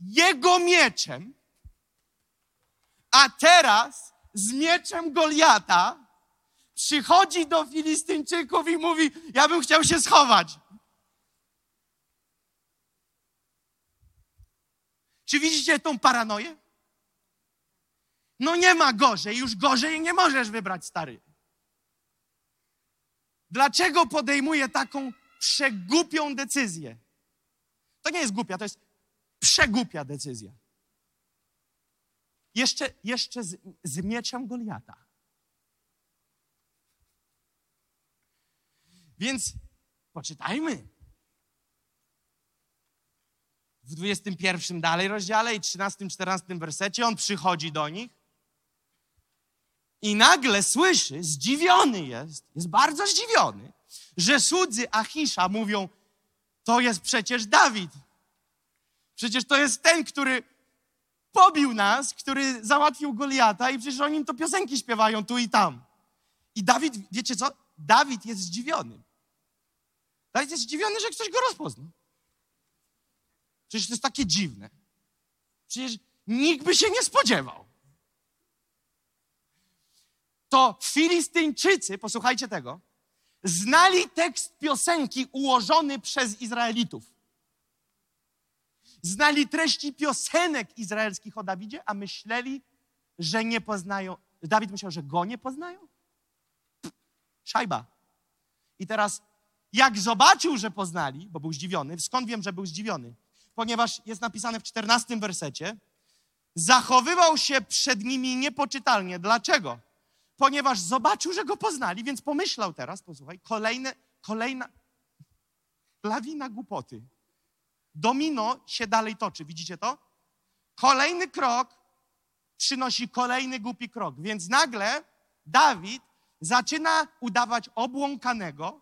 jego mieczem, a teraz z mieczem Goliata przychodzi do Filistyńczyków i mówi: Ja bym chciał się schować. Czy widzicie tą paranoję? No nie ma gorzej, już gorzej nie możesz wybrać, stary. Dlaczego podejmuje taką przegłupią decyzję? To nie jest głupia, to jest przegłupia decyzja. Jeszcze, jeszcze z, z mieczem Goliata. Więc poczytajmy. W 21 dalej rozdziale i 13-14 wersecie on przychodzi do nich i nagle słyszy, zdziwiony jest, jest bardzo zdziwiony, że słudzy Achisza mówią, to jest przecież Dawid. Przecież to jest ten, który pobił nas, który załatwił Goliata i przecież oni to piosenki śpiewają tu i tam. I Dawid, wiecie co? Dawid jest zdziwiony. Dawid jest zdziwiony, że ktoś go rozpoznał. Przecież to jest takie dziwne. Przecież nikt by się nie spodziewał. To Filistyńczycy, posłuchajcie tego, znali tekst piosenki ułożony przez Izraelitów. Znali treści piosenek izraelskich o Dawidzie, a myśleli, że nie poznają. Dawid myślał, że go nie poznają? Szajba. I teraz, jak zobaczył, że poznali, bo był zdziwiony, skąd wiem, że był zdziwiony? Ponieważ jest napisane w czternastym wersecie, zachowywał się przed nimi niepoczytalnie. Dlaczego? Ponieważ zobaczył, że go poznali, więc pomyślał teraz, posłuchaj, kolejne, kolejna lawina głupoty. Domino się dalej toczy, widzicie to? Kolejny krok przynosi kolejny głupi krok, więc nagle Dawid zaczyna udawać obłąkanego,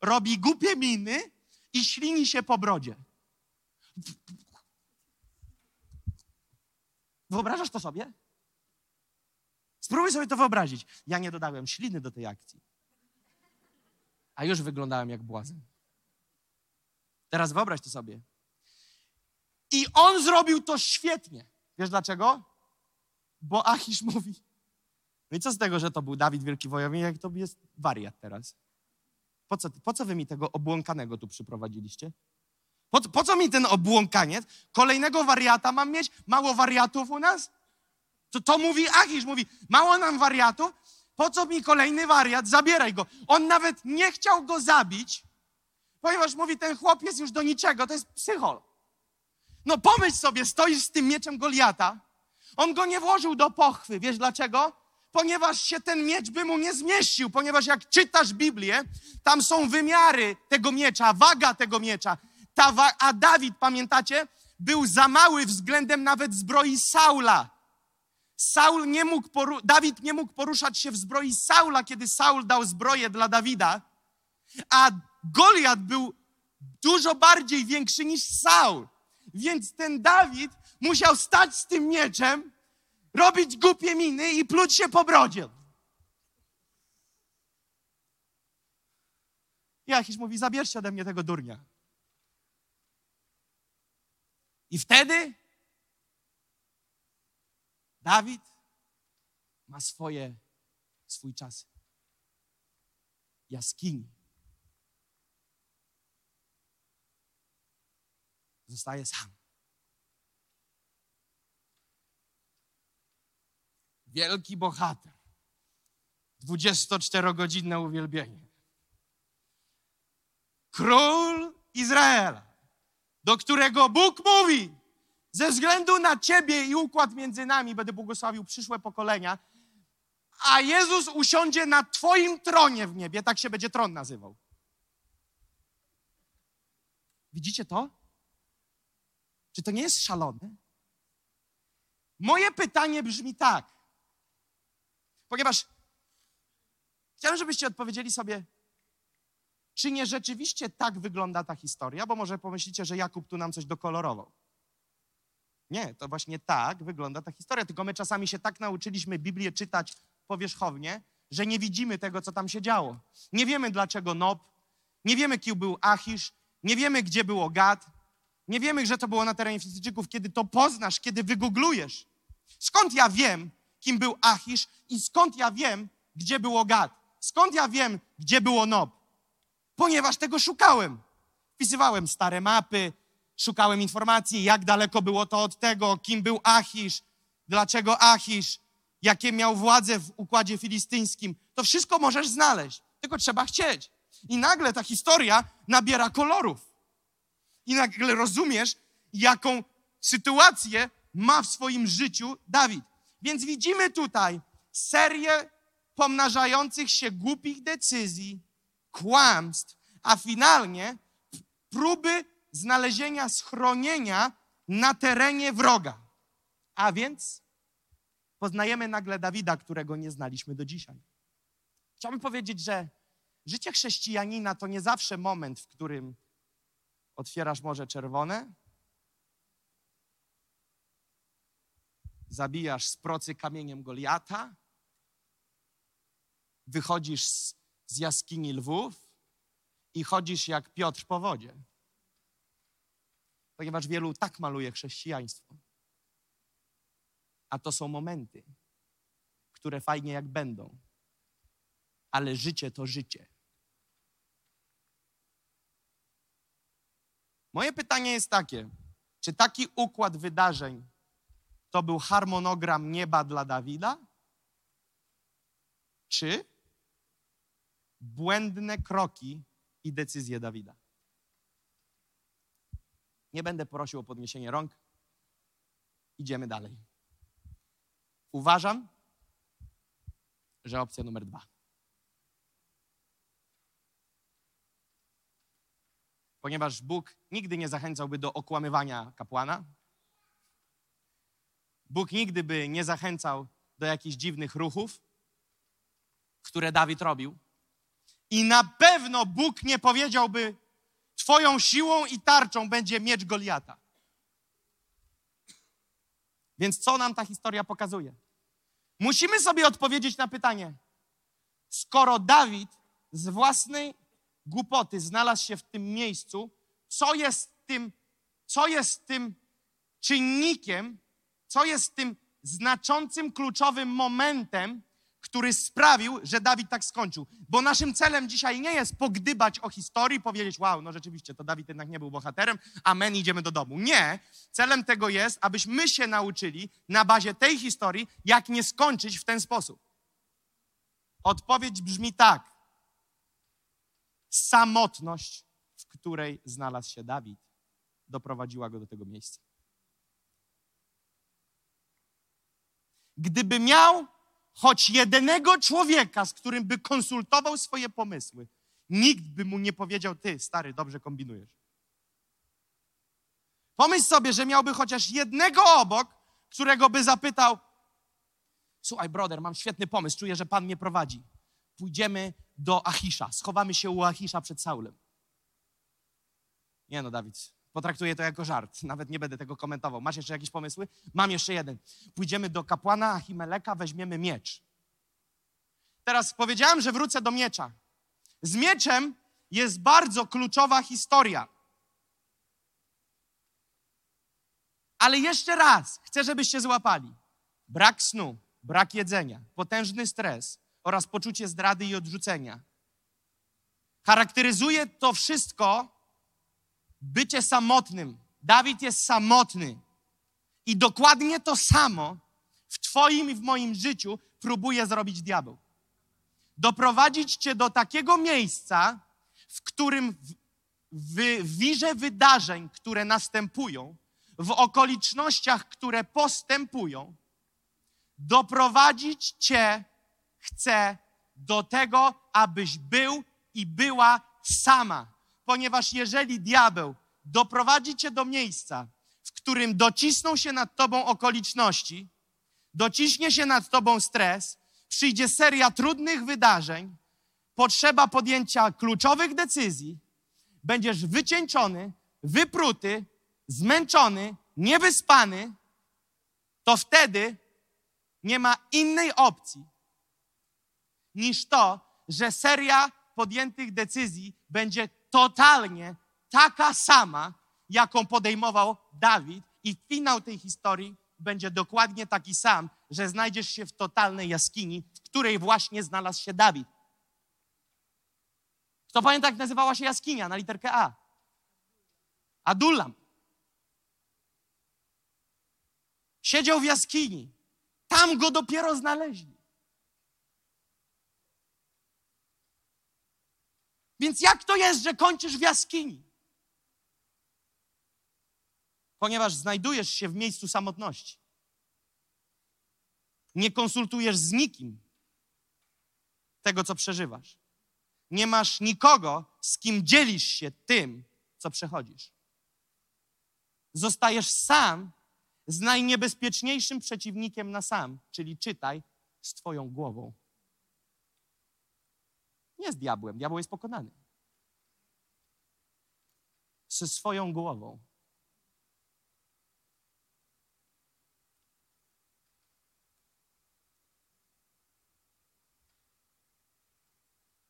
robi głupie miny i ślini się po brodzie. Wyobrażasz to sobie? Spróbuj sobie to wyobrazić. Ja nie dodałem śliny do tej akcji. A już wyglądałem jak błazen. Teraz wyobraź to sobie. I on zrobił to świetnie. Wiesz dlaczego? Bo Achisz mówi. No i co z tego, że to był Dawid Wielki Wojownik, jak to jest wariat teraz? Po co, po co wy mi tego obłąkanego tu przyprowadziliście? Po, po co mi ten obłąkaniec? Kolejnego wariata mam mieć? Mało wariatów u nas? To, to mówi Achisz, mówi, mało nam wariatów? Po co mi kolejny wariat? Zabieraj go. On nawet nie chciał go zabić, ponieważ mówi, ten chłop jest już do niczego, to jest psychol. No pomyśl sobie, stoisz z tym mieczem Goliata, on go nie włożył do pochwy, wiesz dlaczego? Ponieważ się ten miecz by mu nie zmieścił, ponieważ jak czytasz Biblię, tam są wymiary tego miecza, waga tego miecza. Wa- a Dawid, pamiętacie, był za mały względem nawet zbroi Saula. Saul nie mógł Dawid nie mógł poruszać się w zbroi Saula, kiedy Saul dał zbroję dla Dawida, a Goliat był dużo bardziej większy niż Saul. Więc ten Dawid musiał stać z tym mieczem, robić głupie miny i pluć się po brodzie. Jakiś mówi, zabierzcie ode mnie tego durnia. I wtedy Dawid ma swoje, swój czas. Jaskini. Zostaje sam. Wielki bohater. 24-godzinne uwielbienie. Król Izraela, do którego Bóg mówi, ze względu na ciebie i układ między nami będę błogosławił przyszłe pokolenia, a Jezus usiądzie na twoim tronie w niebie, tak się będzie tron nazywał. Widzicie to? Czy to nie jest szalone? Moje pytanie brzmi tak, ponieważ chciałem, żebyście odpowiedzieli sobie, czy nie rzeczywiście tak wygląda ta historia, bo może pomyślicie, że Jakub tu nam coś dokolorował. Nie, to właśnie tak wygląda ta historia, tylko my czasami się tak nauczyliśmy Biblię czytać powierzchownie, że nie widzimy tego, co tam się działo. Nie wiemy, dlaczego Nob, nie wiemy, kim był Achisz, nie wiemy, gdzie było Gad, nie wiemy, że to było na terenie Filistyczyków, kiedy to poznasz, kiedy wygooglujesz. Skąd ja wiem, kim był Achisz i skąd ja wiem, gdzie było Gad? Skąd ja wiem, gdzie było Nob? Ponieważ tego szukałem. Wpisywałem stare mapy, szukałem informacji, jak daleko było to od tego, kim był Achisz, dlaczego Achisz, jakie miał władzę w układzie filistyńskim. To wszystko możesz znaleźć, tylko trzeba chcieć. I nagle ta historia nabiera kolorów. I nagle rozumiesz, jaką sytuację ma w swoim życiu Dawid. Więc widzimy tutaj serię pomnażających się głupich decyzji, kłamstw, a finalnie próby znalezienia schronienia na terenie wroga. A więc poznajemy nagle Dawida, którego nie znaliśmy do dzisiaj. Chciałbym powiedzieć, że życie chrześcijanina to nie zawsze moment, w którym otwierasz Morze Czerwone, zabijasz z procy kamieniem Goliata, wychodzisz z, z jaskini lwów i chodzisz jak Piotr po wodzie. Ponieważ wielu tak maluje chrześcijaństwo. A to są momenty, które fajnie jak będą, ale życie to życie. Moje pytanie jest takie: czy taki układ wydarzeń to był harmonogram nieba dla Dawida? Czy błędne kroki i decyzje Dawida? Nie będę prosił o podniesienie rąk. Idziemy dalej. Uważam, że opcja numer dwa. Ponieważ Bóg nigdy nie zachęcałby do okłamywania kapłana, Bóg nigdy by nie zachęcał do jakichś dziwnych ruchów, które Dawid robił. I na pewno Bóg nie powiedziałby, Twoją siłą i tarczą będzie miecz Goliata. Więc co nam ta historia pokazuje? Musimy sobie odpowiedzieć na pytanie, skoro Dawid z własnej głupoty znalazł się w tym miejscu, co jest tym, co jest tym czynnikiem, co jest tym znaczącym, kluczowym momentem, który sprawił, że Dawid tak skończył. Bo naszym celem dzisiaj nie jest pogdybać o historii, powiedzieć, wow, no rzeczywiście, to Dawid jednak nie był bohaterem, amen, idziemy do domu. Nie. Celem tego jest, abyśmy się nauczyli na bazie tej historii, jak nie skończyć w ten sposób. Odpowiedź brzmi tak. Samotność, w której znalazł się Dawid, doprowadziła go do tego miejsca. Gdyby miał choć jedynego człowieka, z którym by konsultował swoje pomysły, nikt by mu nie powiedział: Ty, stary, dobrze kombinujesz. Pomyśl sobie, że miałby chociaż jednego obok, którego by zapytał: Słuchaj, brother, mam świetny pomysł, czuję, że Pan mnie prowadzi. Pójdziemy do Achisza, schowamy się u Achisza przed Saulem. Nie no, Dawid, potraktuję to jako żart, nawet nie będę tego komentował. Masz jeszcze jakieś pomysły? Mam jeszcze jeden. Pójdziemy do kapłana Achimeleka, weźmiemy miecz. Teraz powiedziałem, że wrócę do miecza. Z mieczem jest bardzo kluczowa historia. Ale jeszcze raz chcę, żebyście złapali. Brak snu, brak jedzenia, potężny stres oraz poczucie zdrady i odrzucenia. Charakteryzuje to wszystko bycie samotnym. Dawid jest samotny. I dokładnie to samo w Twoim i w moim życiu próbuje zrobić diabeł. Doprowadzić Cię do takiego miejsca, w którym w, w wirze wydarzeń, które następują, w okolicznościach, które postępują, doprowadzić Cię chce do tego, abyś był i była sama. Ponieważ jeżeli diabeł doprowadzi cię do miejsca, w którym docisną się nad tobą okoliczności, dociśnie się nad tobą stres, przyjdzie seria trudnych wydarzeń, potrzeba podjęcia kluczowych decyzji, będziesz wycieńczony, wypruty, zmęczony, niewyspany, to wtedy nie ma innej opcji niż to, że seria podjętych decyzji będzie totalnie taka sama, jaką podejmował Dawid, i finał tej historii będzie dokładnie taki sam, że znajdziesz się w totalnej jaskini, w której właśnie znalazł się Dawid. Kto pamięta, jak nazywała się jaskinia na literkę A? Adullam. Siedział w jaskini. Tam go dopiero znaleźli. Więc jak to jest, że kończysz w jaskini? Ponieważ znajdujesz się w miejscu samotności. Nie konsultujesz z nikim tego, co przeżywasz. Nie masz nikogo, z kim dzielisz się tym, co przechodzisz. Zostajesz sam z najniebezpieczniejszym przeciwnikiem na sam, czyli czytaj z Twoją głową. Nie z diabłem, diabeł jest pokonany. Ze swoją głową.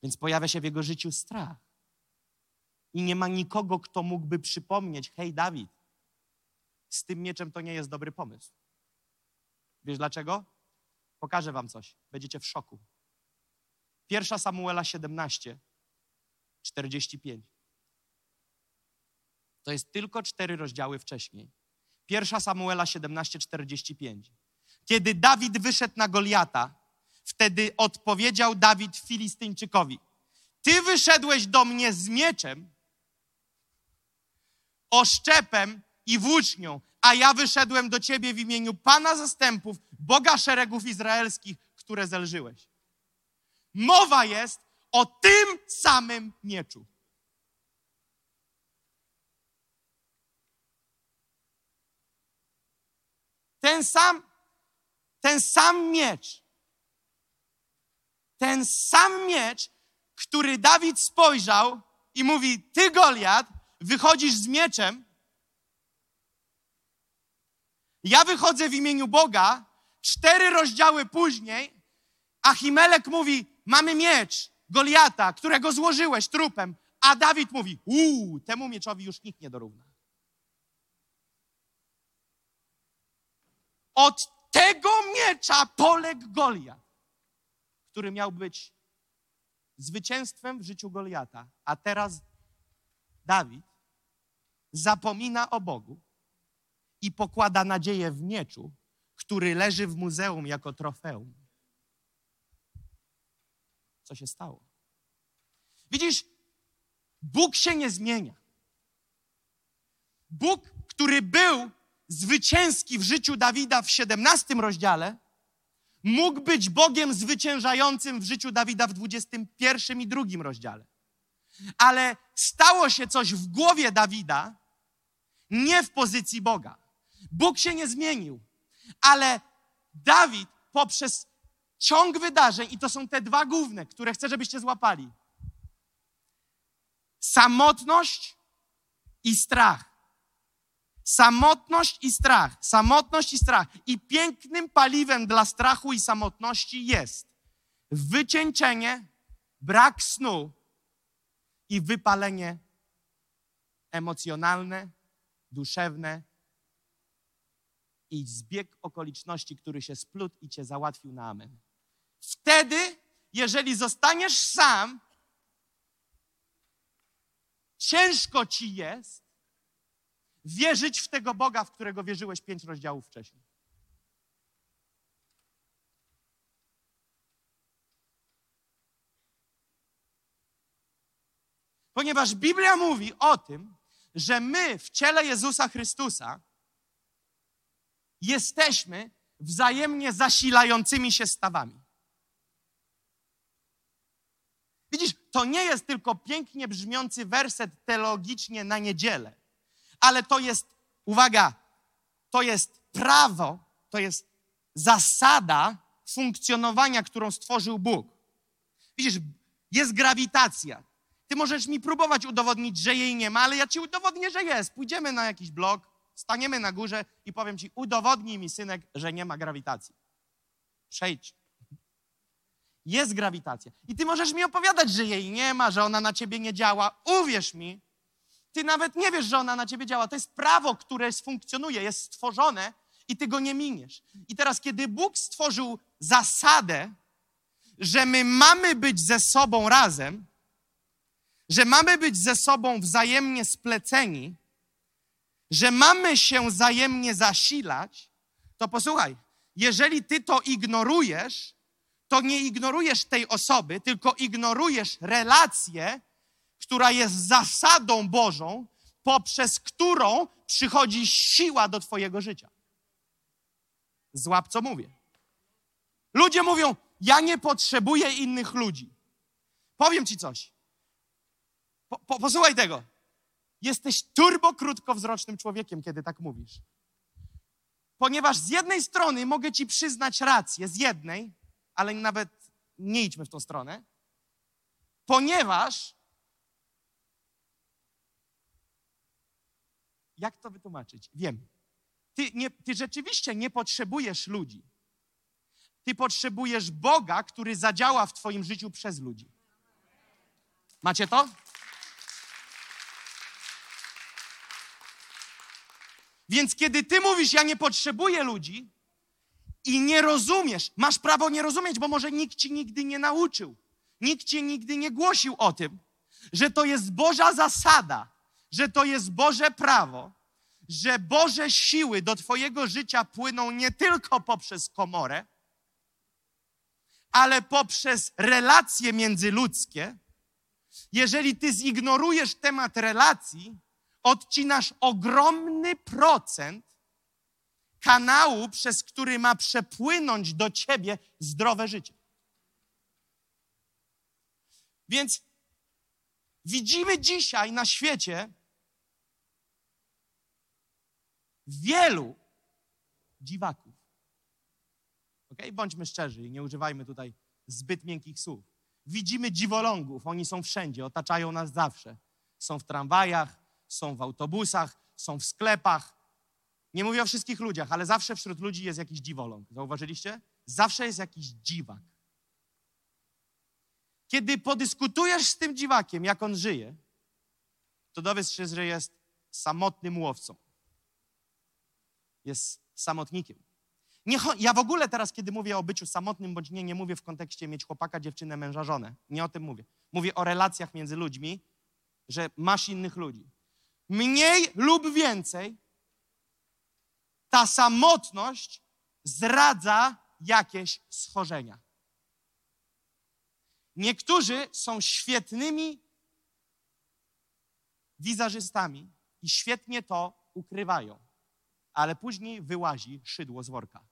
Więc pojawia się w jego życiu strach. I nie ma nikogo, kto mógłby przypomnieć: Hej, Dawid, z tym mieczem to nie jest dobry pomysł. Wiesz dlaczego? Pokażę wam coś. Będziecie w szoku. Pierwsza Samuela 17, 45. To jest tylko cztery rozdziały wcześniej. Pierwsza Samuela 17, 45. Kiedy Dawid wyszedł na Goliata, wtedy odpowiedział Dawid Filistyńczykowi: Ty wyszedłeś do mnie z mieczem, oszczepem i włócznią, a ja wyszedłem do ciebie w imieniu Pana zastępów, Boga szeregów izraelskich, które zelżyłeś. Mowa jest o tym samym mieczu. Ten sam, ten sam miecz, ten sam miecz, który Dawid spojrzał i mówi: Ty, Goliat, wychodzisz z mieczem. Ja wychodzę w imieniu Boga, cztery rozdziały później Achimelek mówi, mamy miecz Goliata, którego złożyłeś trupem, a Dawid mówi, uuu, temu mieczowi już nikt nie dorówna. Od tego miecza poległ Goliat, który miał być zwycięstwem w życiu Goliata. A teraz Dawid zapomina o Bogu i pokłada nadzieję w mieczu, który leży w muzeum jako trofeum. Co się stało? Widzisz, Bóg się nie zmienia. Bóg, który był zwycięski w życiu Dawida w 17 rozdziale, mógł być Bogiem zwyciężającym w życiu Dawida w 21 i drugim rozdziale. Ale stało się coś w głowie Dawida, nie w pozycji Boga. Bóg się nie zmienił, ale Dawid poprzez ciąg wydarzeń, i to są te dwa główne, które chcę, żebyście złapali. Samotność i strach. Samotność i strach. Samotność i strach. I pięknym paliwem dla strachu i samotności jest wycieńczenie, brak snu i wypalenie emocjonalne, duszewne i zbieg okoliczności, który się splótł i cię załatwił na amen. Wtedy, jeżeli zostaniesz sam, ciężko ci jest wierzyć w tego Boga, w którego wierzyłeś pięć rozdziałów wcześniej. Ponieważ Biblia mówi o tym, że my w ciele Jezusa Chrystusa jesteśmy wzajemnie zasilającymi się stawami. Widzisz, to nie jest tylko pięknie brzmiący werset teologicznie na niedzielę, ale to jest, uwaga, to jest prawo, to jest zasada funkcjonowania, którą stworzył Bóg. Widzisz, jest grawitacja. Ty możesz mi próbować udowodnić, że jej nie ma, ale ja ci udowodnię, że jest. Pójdziemy na jakiś blog, staniemy na górze i powiem ci, udowodnij mi, synek, że nie ma grawitacji. Przejdź. Jest grawitacja. I ty możesz mi opowiadać, że jej nie ma, że ona na ciebie nie działa. Uwierz mi, ty nawet nie wiesz, że ona na ciebie działa. To jest prawo, które funkcjonuje, jest stworzone i ty go nie miniesz. I teraz, kiedy Bóg stworzył zasadę, że my mamy być ze sobą razem, że mamy być ze sobą wzajemnie spleceni, że mamy się wzajemnie zasilać, to posłuchaj, jeżeli ty to ignorujesz, to nie ignorujesz tej osoby, tylko ignorujesz relację, która jest zasadą Bożą, poprzez którą przychodzi siła do Twojego życia. Złap, co mówię. Ludzie mówią: Ja nie potrzebuję innych ludzi. Powiem Ci coś. Po, po, posłuchaj tego. Jesteś turbo krótkowzrocznym człowiekiem, kiedy tak mówisz. Ponieważ z jednej strony mogę Ci przyznać rację, z jednej, ale nawet nie idźmy w tą stronę, ponieważ Jak to wytłumaczyć? Wiem. Ty, nie, ty rzeczywiście nie potrzebujesz ludzi. Ty potrzebujesz Boga, który zadziała w Twoim życiu przez ludzi. Macie to? Więc kiedy ty mówisz, ja nie potrzebuję ludzi i nie rozumiesz, masz prawo nie rozumieć, bo może nikt ci nigdy nie nauczył, nikt ci nigdy nie głosił o tym, że to jest Boża zasada, że to jest Boże prawo, że Boże siły do Twojego życia płyną nie tylko poprzez komorę, ale poprzez relacje międzyludzkie. Jeżeli Ty zignorujesz temat relacji, odcinasz ogromny procent kanału, przez który ma przepłynąć do Ciebie zdrowe życie. Więc widzimy dzisiaj na świecie wielu dziwaków. Ok? Bądźmy szczerzy i nie używajmy tutaj zbyt miękkich słów. Widzimy dziwolągów, oni są wszędzie, otaczają nas zawsze. Są w tramwajach, są w autobusach, są w sklepach. Nie mówię o wszystkich ludziach, ale zawsze wśród ludzi jest jakiś dziwoląg. Zauważyliście? Zawsze jest jakiś dziwak. Kiedy podyskutujesz z tym dziwakiem, jak on żyje, to dowiesz się, że jest samotnym łowcą. Jest samotnikiem. Nie, ja w ogóle teraz, kiedy mówię o byciu samotnym bądź nie, nie mówię w kontekście mieć chłopaka, dziewczynę, męża, żonę. Nie o tym mówię. Mówię o relacjach między ludźmi, że masz innych ludzi. Mniej lub więcej ta samotność zdradza jakieś schorzenia. Niektórzy są świetnymi wizerzystami i świetnie to ukrywają, ale później wyłazi szydło z worka.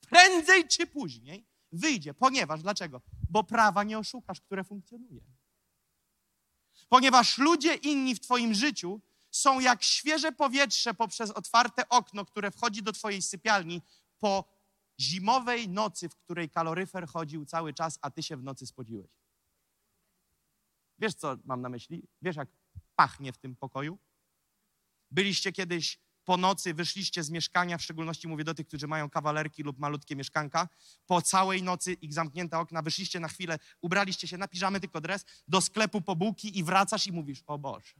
Prędzej czy później wyjdzie, ponieważ dlaczego? Bo prawa nie oszukasz, które funkcjonuje. Ponieważ ludzie inni w Twoim życiu są jak świeże powietrze poprzez otwarte okno, które wchodzi do Twojej sypialni po zimowej nocy, w której kaloryfer chodził cały czas, a Ty się w nocy spodziłeś. Wiesz, co mam na myśli? Wiesz, jak pachnie w tym pokoju? Byliście kiedyś po nocy, wyszliście z mieszkania, w szczególności mówię do tych, którzy mają kawalerki lub malutkie mieszkanka, po całej nocy ich zamknięte okna, wyszliście na chwilę, ubraliście się na piżamy, tylko dres, do sklepu po bułki i wracasz i mówisz, o Boże,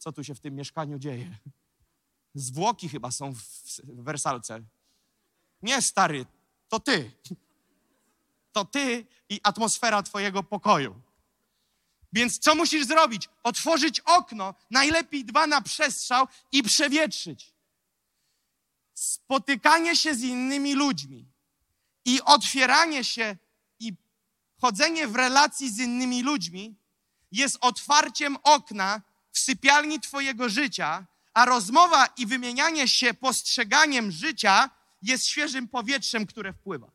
co tu się w tym mieszkaniu dzieje? Zwłoki chyba są w wersalce. Nie, stary, to ty. To ty i atmosfera twojego pokoju. Więc co musisz zrobić? Otworzyć okno, najlepiej dwa na przestrzał i przewietrzyć. Spotykanie się z innymi ludźmi i otwieranie się i chodzenie w relacji z innymi ludźmi jest otwarciem okna w sypialni Twojego życia, a rozmowa i wymienianie się postrzeganiem życia jest świeżym powietrzem, które wpływa.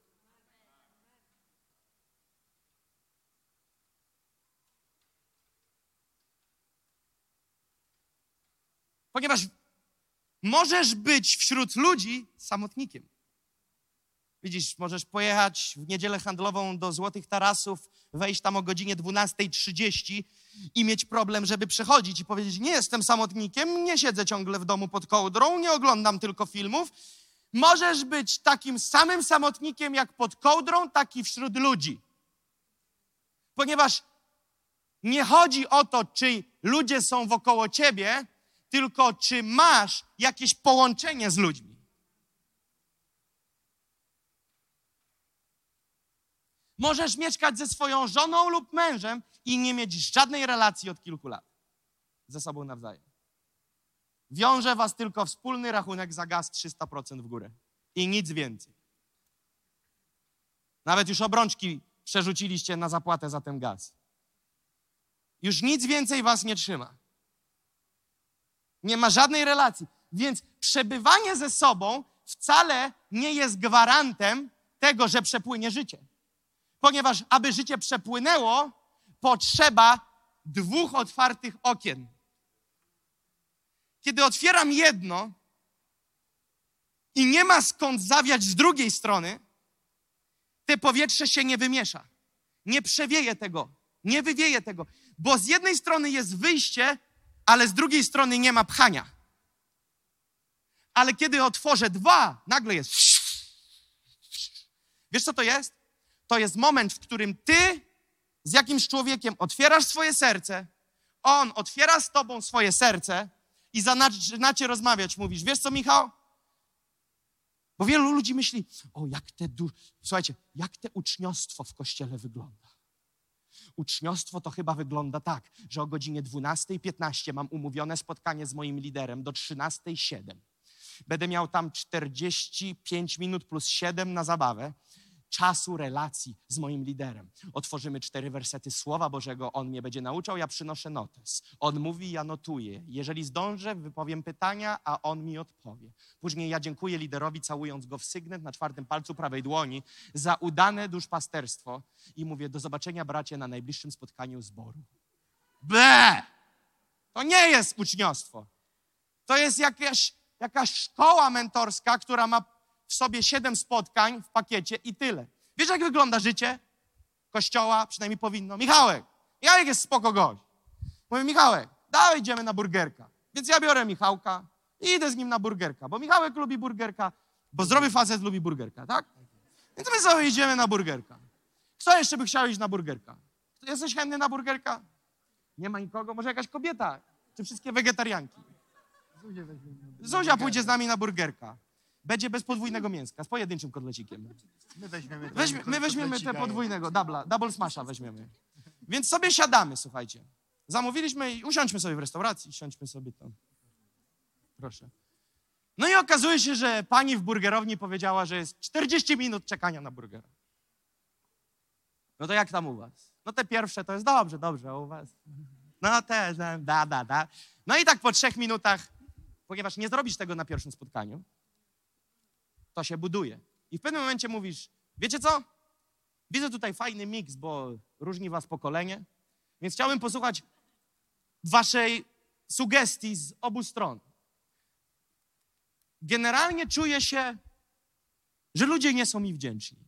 Ponieważ możesz być wśród ludzi samotnikiem. Widzisz, możesz pojechać w niedzielę handlową do Złotych Tarasów, wejść tam o godzinie 12.30 i mieć problem, żeby przechodzić i powiedzieć: Nie jestem samotnikiem, nie siedzę ciągle w domu pod kołdrą, nie oglądam tylko filmów. Możesz być takim samym samotnikiem jak pod kołdrą, tak i wśród ludzi. Ponieważ nie chodzi o to, czy ludzie są wokoło ciebie, tylko czy masz jakieś połączenie z ludźmi. Możesz mieszkać ze swoją żoną lub mężem i nie mieć żadnej relacji od kilku lat ze sobą nawzajem. Wiąże was tylko wspólny rachunek za gaz 300% w górę i nic więcej. Nawet już obrączki przerzuciliście na zapłatę za ten gaz. Już nic więcej was nie trzyma. Nie ma żadnej relacji. Więc przebywanie ze sobą wcale nie jest gwarantem tego, że przepłynie życie. Ponieważ, aby życie przepłynęło, potrzeba dwóch otwartych okien. Kiedy otwieram jedno i nie ma skąd zawiać z drugiej strony, te powietrze się nie wymiesza. Nie przewieje tego, nie wywieje tego, bo z jednej strony jest wyjście, ale z drugiej strony nie ma pchania. Ale kiedy otworzę dwa, nagle jest. Wiesz co to jest? To jest moment, w którym ty z jakimś człowiekiem otwierasz swoje serce, on otwiera z tobą swoje serce i zaczynacie rozmawiać. Mówisz, wiesz co, Michał? Bo wielu ludzi myśli, o jak te, du... słuchajcie, jak te uczniostwo w kościele wygląda. Uczniostwo to chyba wygląda tak, że o godzinie 12.15 mam umówione spotkanie z moim liderem do 13.07. Będę miał tam 45 minut plus 7 na zabawę czasu relacji z moim liderem. Otworzymy cztery wersety Słowa Bożego, on mnie będzie nauczał, ja przynoszę notes. On mówi, ja notuję. Jeżeli zdążę, wypowiem pytania, a on mi odpowie. Później ja dziękuję liderowi, całując go w sygnet na czwartym palcu prawej dłoni za udane duszpasterstwo i mówię, do zobaczenia bracie na najbliższym spotkaniu zboru. Ble! To nie jest uczniostwo. To jest jakaś, jakaś szkoła mentorska, która ma w sobie siedem spotkań w pakiecie i tyle. Wiesz, jak wygląda życie kościoła? Przynajmniej powinno. Michałek, Jarek jest spoko gość. Mówię, Michałek, dawaj idziemy na burgerka. Więc ja biorę Michałka I idę z nim na burgerka, bo Michałek lubi burgerka, bo zdrowy facet lubi burgerka, tak? Więc my sobie idziemy na burgerka. Kto jeszcze by chciał iść na burgerka? Jesteś chętny na burgerka? Nie ma nikogo? Może jakaś kobieta? Czy wszystkie wegetarianki? Zuzia pójdzie z nami na burgerka. Będzie bez podwójnego mięska, z pojedynczym kotlecikiem. My weźmiemy, ten Weźmie, my weźmiemy te kotlecika. podwójnego, dubla, double smasha weźmiemy. Więc sobie siadamy, słuchajcie. Zamówiliśmy i usiądźmy sobie w restauracji, siądźmy sobie tam. Proszę. No i okazuje się, że pani w burgerowni powiedziała, że jest 40 minut czekania na burgera. No to jak tam u was? No te pierwsze to jest dobrze, dobrze, a u was? No też, da, da, da, da. No i tak po trzech minutach, ponieważ nie zrobisz tego na pierwszym spotkaniu, to się buduje. I w pewnym momencie mówisz, wiecie co? Widzę tutaj fajny miks, bo różni was pokolenie, więc chciałbym posłuchać waszej sugestii z obu stron. Generalnie czuję się, że ludzie nie są mi wdzięczni.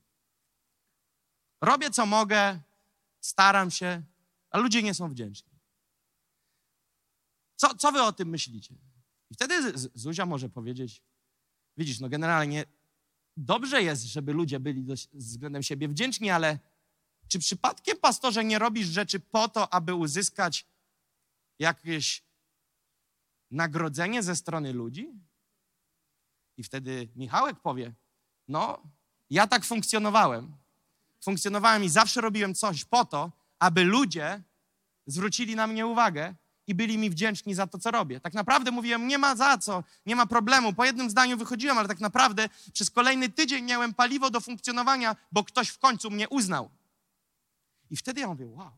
Robię co mogę, staram się, a ludzie nie są wdzięczni. Co, co wy o tym myślicie? I wtedy Zuzia może powiedzieć, widzisz, no generalnie dobrze jest, żeby ludzie byli do, względem siebie wdzięczni, ale czy przypadkiem, pastorze, nie robisz rzeczy po to, aby uzyskać jakieś nagrodzenie ze strony ludzi? I wtedy Michałek powie, no, ja tak funkcjonowałem. Funkcjonowałem i zawsze robiłem coś po to, aby ludzie zwrócili na mnie uwagę i byli mi wdzięczni za to, co robię. Tak naprawdę mówiłem, nie ma za co, nie ma problemu. Po jednym zdaniu wychodziłem, ale tak naprawdę przez kolejny tydzień miałem paliwo do funkcjonowania, bo ktoś w końcu mnie uznał. I wtedy ja mówię, wow.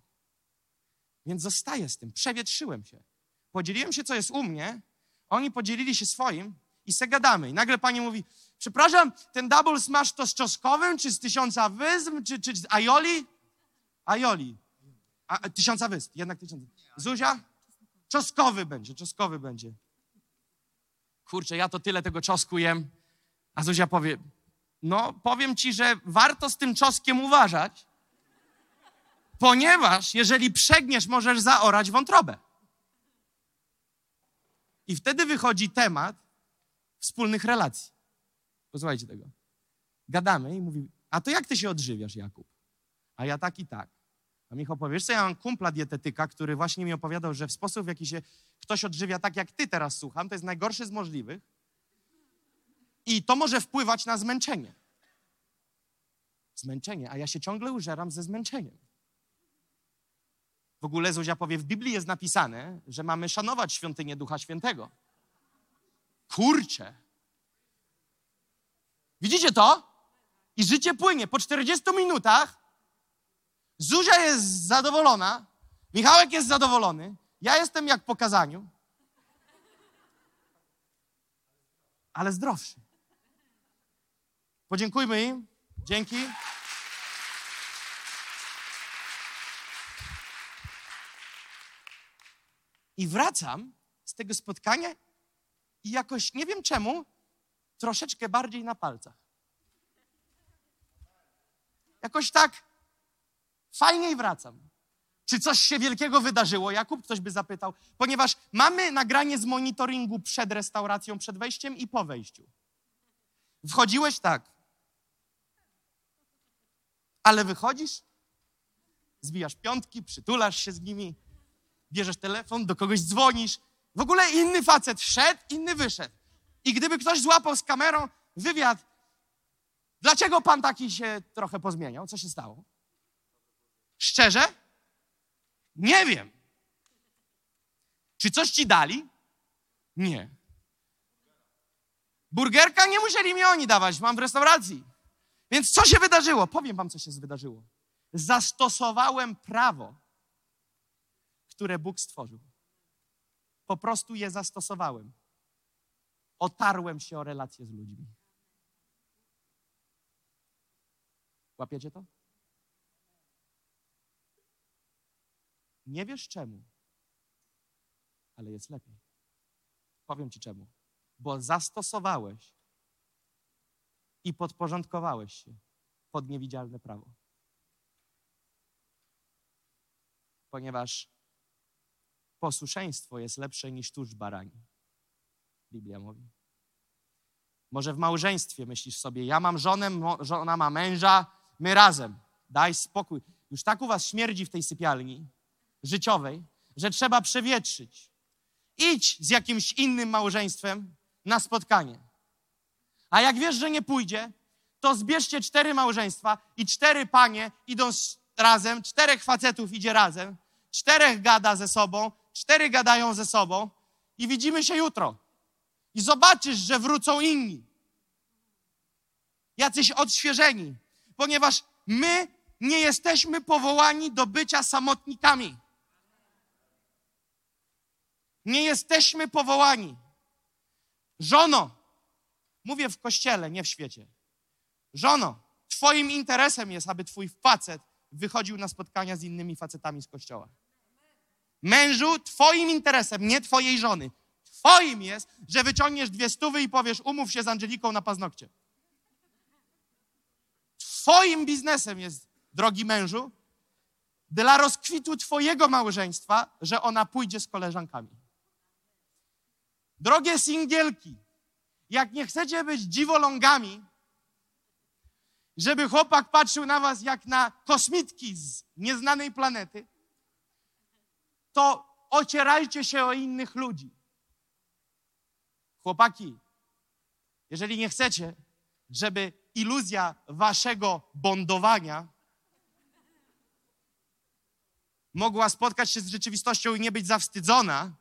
Więc zostaję z tym, przewietrzyłem się. Podzieliłem się, co jest u mnie, oni podzielili się swoim i se gadamy. I nagle pani mówi, przepraszam, ten double smash to z czosnkowym, czy z tysiąca wysp, czy, czy z aioli? Aioli. A, tysiąca wysp, jednak tysiąca. Zuzia? Czoskowy będzie, czoskowy będzie. Kurczę, ja to tyle tego czosku jem. A Zuzia powie, no powiem ci, że warto z tym czoskiem uważać, ponieważ jeżeli przegniesz, możesz zaorać wątrobę. I wtedy wychodzi temat wspólnych relacji. Posłuchajcie tego. Gadamy i mówi, a to jak ty się odżywiasz, Jakub? A ja tak i tak. A Michał powie, wiesz co, ja mam kumpla dietetyka, który właśnie mi opowiadał, że w sposób, w jaki się ktoś odżywia tak, jak ty teraz słucham, to jest najgorszy z możliwych. I to może wpływać na zmęczenie. Zmęczenie, a ja się ciągle użeram ze zmęczeniem. W ogóle Zuzia powie, w Biblii jest napisane, że mamy szanować świątynię Ducha Świętego. Kurczę. Widzicie to? I życie płynie. Po 40 minutach Zuzia jest zadowolona, Michałek jest zadowolony, ja jestem jak po kazaniu, ale zdrowszy. Podziękujmy im. Dzięki. I wracam z tego spotkania i jakoś, nie wiem czemu, troszeczkę bardziej na palcach. Jakoś tak fajniej wracam. Czy coś się wielkiego wydarzyło, Jakub? Ktoś by zapytał. Ponieważ mamy nagranie z monitoringu przed restauracją, przed wejściem i po wejściu. Wchodziłeś tak. Ale wychodzisz, zbijasz piątki, przytulasz się z nimi, bierzesz telefon, do kogoś dzwonisz. W ogóle inny facet wszedł, inny wyszedł. I gdyby ktoś złapał z kamerą wywiad, dlaczego pan taki się trochę pozmieniał? Co się stało? Szczerze? Nie wiem. Czy coś ci dali? Nie. Burgerka nie musieli mi oni dawać, mam w restauracji. Więc co się wydarzyło? Powiem wam, co się wydarzyło. Zastosowałem prawo, które Bóg stworzył. Po prostu je zastosowałem. Otarłem się o relacje z ludźmi. Łapiecie to? Nie wiesz czemu, ale jest lepiej. Powiem ci czemu. Bo zastosowałeś i podporządkowałeś się pod niewidzialne prawo. Ponieważ posłuszeństwo jest lepsze niż tusz barani. Biblia mówi. Może w małżeństwie myślisz sobie, ja mam żonę, żona ma męża, my razem. Daj spokój. Już tak u was śmierdzi w tej sypialni życiowej, że trzeba przewietrzyć. Idź z jakimś innym małżeństwem na spotkanie. A jak wiesz, że nie pójdzie, to zbierzcie cztery małżeństwa i cztery panie idą razem, czterech facetów idzie razem, czterech gada ze sobą, cztery gadają ze sobą i widzimy się jutro. I zobaczysz, że wrócą inni. Jacyś odświeżeni, ponieważ my nie jesteśmy powołani do bycia samotnikami. Nie jesteśmy powołani. Żono, mówię w kościele, nie w świecie. Żono, Twoim interesem jest, aby Twój facet wychodził na spotkania z innymi facetami z kościoła. Mężu, Twoim interesem, nie Twojej żony, Twoim jest, że wyciągniesz dwie stówy i powiesz, umów się z Angeliką na paznokcie. Twoim biznesem jest, drogi mężu, dla rozkwitu Twojego małżeństwa, że ona pójdzie z koleżankami. Drogie singielki, jak nie chcecie być dziwolągami, żeby chłopak patrzył na was jak na kosmitki z nieznanej planety, to ocierajcie się o innych ludzi. Chłopaki, jeżeli nie chcecie, żeby iluzja waszego bondowania mogła spotkać się z rzeczywistością i nie być zawstydzona,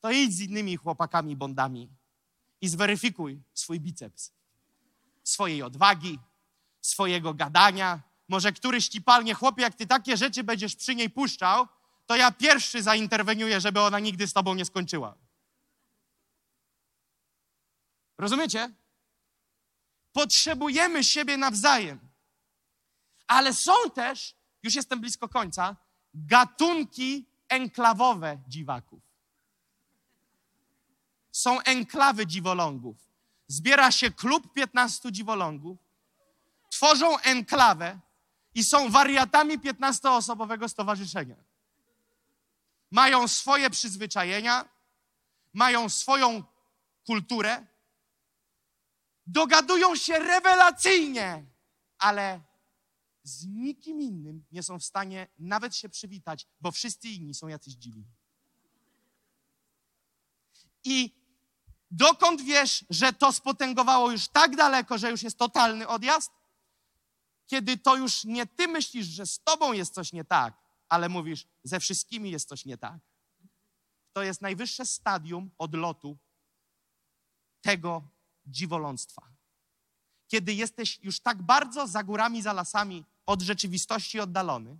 to idź z innymi chłopakami bondami i zweryfikuj swój biceps, swojej odwagi, swojego gadania. Może któryś ci palnie, chłopie, jak ty takie rzeczy będziesz przy niej puszczał, to ja pierwszy zainterweniuję, żeby ona nigdy z tobą nie skończyła. Rozumiecie? Potrzebujemy siebie nawzajem. Ale są też, już jestem blisko końca, gatunki enklawowe dziwaków. Są enklawy dziwolągów. Zbiera się klub 15 dziwolągów, tworzą enklawę i są wariatami 15-osobowego stowarzyszenia. Mają swoje przyzwyczajenia, mają swoją kulturę, dogadują się rewelacyjnie, ale z nikim innym nie są w stanie nawet się przywitać, bo wszyscy inni są jacyś dziwni. I dokąd wiesz, że to spotęgowało już tak daleko, że już jest totalny odjazd? Kiedy to już nie ty myślisz, że z tobą jest coś nie tak, ale mówisz, ze wszystkimi jest coś nie tak. To jest najwyższe stadium odlotu tego dziwoląctwa. Kiedy jesteś już tak bardzo za górami, za lasami od rzeczywistości oddalony,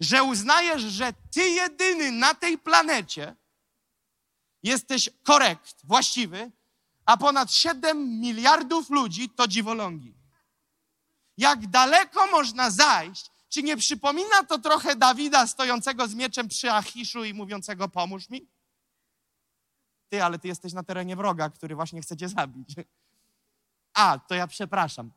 że uznajesz, że ty jedyny na tej planecie jesteś korekt, właściwy, a ponad 7 miliardów ludzi to dziwolągi. Jak daleko można zajść? Czy nie przypomina to trochę Dawida stojącego z mieczem przy Achiszu i mówiącego pomóż mi? Ty, ale ty jesteś na terenie wroga, który właśnie chce cię zabić. A, to ja przepraszam.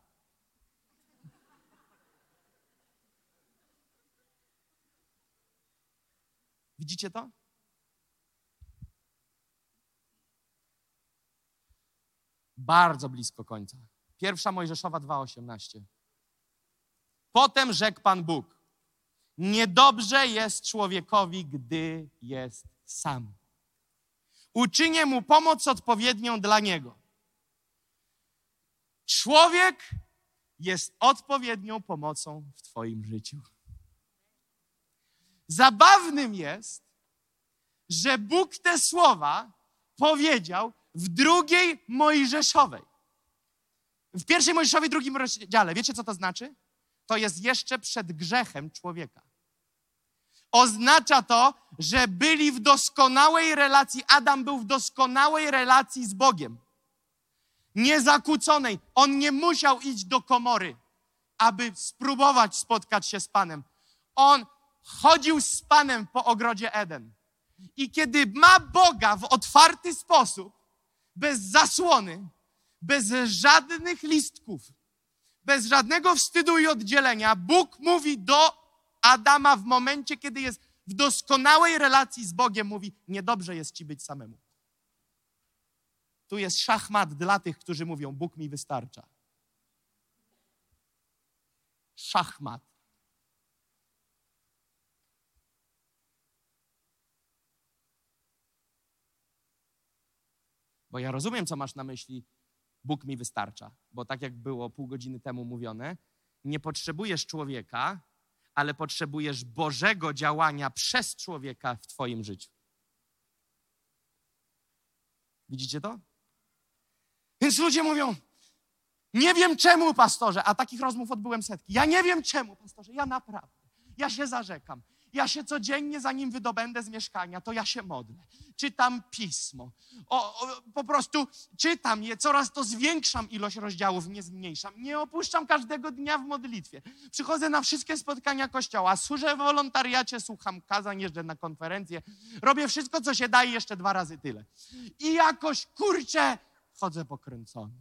Widzicie to? Bardzo blisko końca. Pierwsza Mojżeszowa 2,18. Potem rzekł Pan Bóg: Niedobrze jest człowiekowi, gdy jest sam. Uczynię mu pomoc odpowiednią dla niego. Człowiek jest odpowiednią pomocą w Twoim życiu. Zabawnym jest, że Bóg te słowa powiedział w drugiej Mojżeszowej. W pierwszej Mojżeszowej, drugim rozdziale. Wiecie, co to znaczy? To jest jeszcze przed grzechem człowieka. Oznacza to, że byli w doskonałej relacji. Adam był w doskonałej relacji z Bogiem. Niezakłóconej. On nie musiał iść do komory, aby spróbować spotkać się z Panem. On chodził z Panem po ogrodzie Eden. I kiedy ma Boga w otwarty sposób, bez zasłony, bez żadnych listków, bez żadnego wstydu i oddzielenia, Bóg mówi do Adama w momencie, kiedy jest w doskonałej relacji z Bogiem, mówi: Niedobrze jest ci być samemu. tu jest szachmat dla tych, którzy mówią: Bóg mi wystarcza. Szachmat. Bo ja rozumiem, co masz na myśli. Bóg mi wystarcza. Bo tak jak było pół godziny temu mówione, nie potrzebujesz człowieka, ale potrzebujesz Bożego działania przez człowieka w Twoim życiu. Widzicie to? Więc ludzie mówią, nie wiem czemu, pastorze, a takich rozmów odbyłem setki. Ja nie wiem czemu, pastorze, ja naprawdę. Ja się zarzekam. Ja się codziennie, zanim wydobędę z mieszkania, to ja się modlę. Czytam pismo. O, o, po prostu czytam je, coraz to zwiększam ilość rozdziałów, nie zmniejszam. Nie opuszczam każdego dnia w modlitwie. Przychodzę na wszystkie spotkania kościoła, służę w wolontariacie, słucham kazań, jeżdżę na konferencje. Robię wszystko, co się daje, jeszcze dwa razy tyle. I jakoś, kurczę, chodzę pokręcony.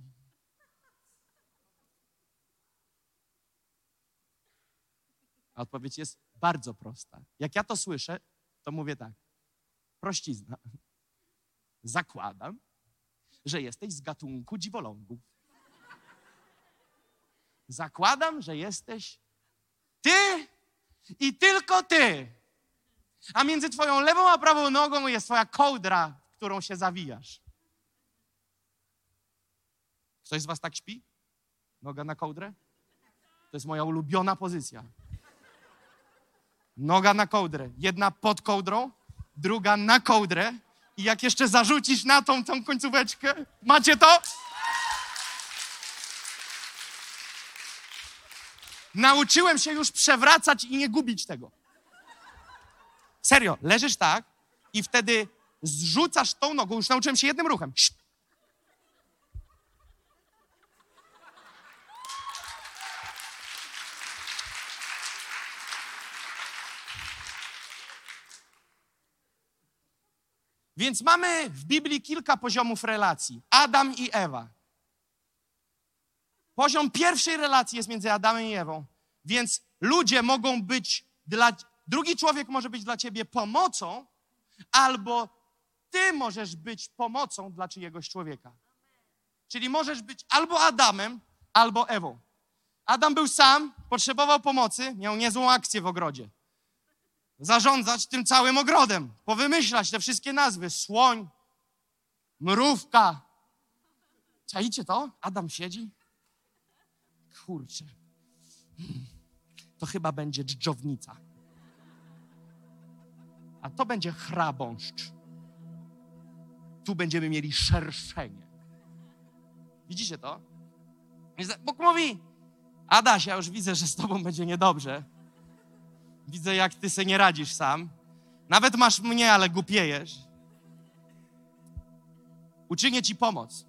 Odpowiedź jest bardzo prosta. Jak ja to słyszę, to mówię tak. Prościzna. Zakładam, że jesteś z gatunku dziwolągów. Zakładam, że jesteś ty i tylko ty. A między twoją lewą a prawą nogą jest twoja kołdra, w którą się zawijasz. Ktoś z was tak śpi? Noga na kołdrę? To jest moja ulubiona pozycja. Noga na kołdrę. Jedna pod kołdrą, druga na kołdrę. I jak jeszcze zarzucisz na tą, tą końcóweczkę, macie to? Nauczyłem się już przewracać i nie gubić tego. Serio, leżysz tak i wtedy zrzucasz tą nogą. Już nauczyłem się jednym ruchem. Więc mamy w Biblii kilka poziomów relacji. Adam i Ewa. Poziom pierwszej relacji jest między Adamem i Ewą. Więc ludzie mogą być dla. Drugi człowiek może być dla ciebie pomocą, albo ty możesz być pomocą dla czyjegoś człowieka. Czyli możesz być albo Adamem, albo Ewą. Adam był sam, potrzebował pomocy, miał niezłą akcję w ogrodzie zarządzać tym całym ogrodem, powymyślać te wszystkie nazwy. Słoń, mrówka. Czajcie to? Adam siedzi? Kurczę. To chyba będzie dżdżownica. A to będzie chrabąszcz. Tu będziemy mieli szerszenie. Widzicie to? Bóg mówi, Adaś, ja już widzę, że z tobą będzie niedobrze. Widzę, jak ty se nie radzisz sam. Nawet masz mnie, ale głupiejesz. Uczynię ci pomoc.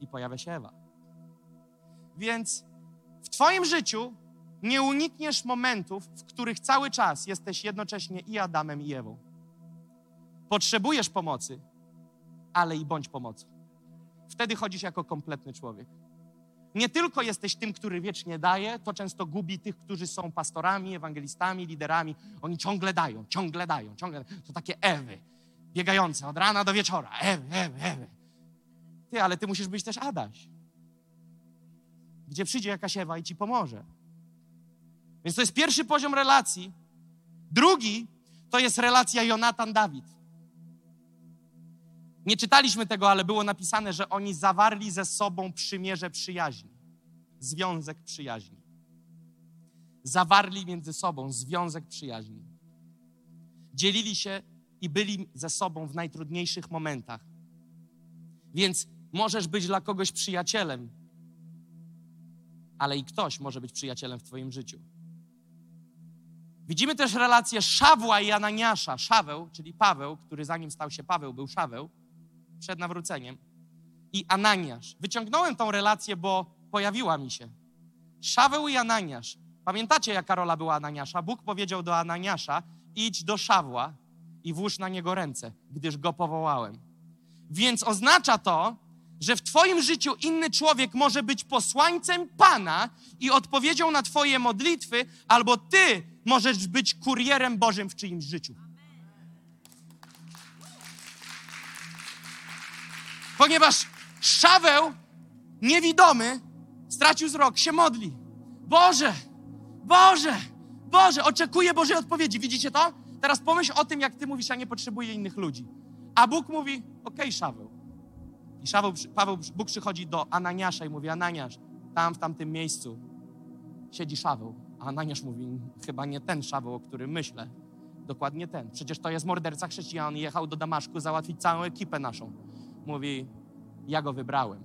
I pojawia się Ewa. Więc w Twoim życiu nie unikniesz momentów, w których cały czas jesteś jednocześnie i Adamem, i Ewą. Potrzebujesz pomocy, ale i bądź pomocą. Wtedy chodzisz jako kompletny człowiek. Nie tylko jesteś tym, który wiecznie daje, to często gubi tych, którzy są pastorami, ewangelistami, liderami. Oni ciągle dają, ciągle dają, ciągle. To takie Ewy, biegające od rana do wieczora. Ewy, Ewy, Ewy. Ty, ale ty musisz być też Adaś. Gdzie przyjdzie jakaś Ewa i ci pomoże. Więc to jest pierwszy poziom relacji. Drugi to jest relacja Jonatan-Dawid. Nie czytaliśmy tego, ale było napisane, że oni zawarli ze sobą przymierze przyjaźni, związek przyjaźni. Zawarli między sobą związek przyjaźni. Dzielili się i byli ze sobą w najtrudniejszych momentach. Więc możesz być dla kogoś przyjacielem, ale i ktoś może być przyjacielem w Twoim życiu. Widzimy też relację Szawła i Ananiasza. Szaweł, czyli Paweł, który zanim stał się Paweł, był Szaweł przed nawróceniem, i Ananiasz. Wyciągnąłem tą relację, bo pojawiła mi się. Szaweł i Ananiasz. Pamiętacie, jaka rola była Ananiasza? Bóg powiedział do Ananiasza: idź do Szawła i włóż na niego ręce, gdyż go powołałem. Więc oznacza to, że w Twoim życiu inny człowiek może być posłańcem Pana i odpowiedzią na Twoje modlitwy, albo Ty możesz być kurierem Bożym w czyimś życiu. Ponieważ Szaweł, niewidomy, stracił wzrok, się modli. Boże, Boże, Boże, oczekuje Bożej odpowiedzi. Widzicie to? Teraz pomyśl o tym, jak ty mówisz, ja nie potrzebuję innych ludzi. A Bóg mówi, okej, okay, Szaweł. I Szaweł, Paweł, Bóg przychodzi do Ananiasza i mówi, Ananiasz, tam w tamtym miejscu siedzi Szaweł. A Ananiasz mówi, chyba nie ten Szaweł, o którym myślę. Dokładnie ten. Przecież to jest morderca chrześcijan. Jechał do Damaszku załatwić całą ekipę naszą. Mówi, ja go wybrałem.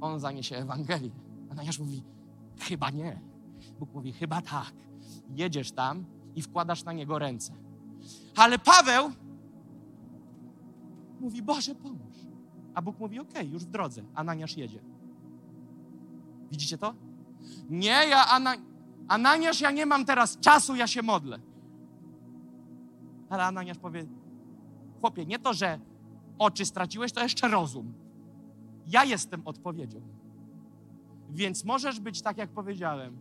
On zaniesie Ewangelię. Ananiasz mówi, chyba nie. Bóg mówi, chyba tak. Jedziesz tam i wkładasz na niego ręce. Ale Paweł mówi, Boże, pomóż. A Bóg mówi, okej, okay, już w drodze. Ananiasz jedzie. Widzicie to? Nie, ja Ana... Ananiasz, ja nie mam teraz czasu, ja się modlę. Ale Ananiasz powie, chłopie, nie to, że oczy straciłeś, to jeszcze rozum. Ja jestem odpowiedzią. Więc możesz być, tak jak powiedziałem,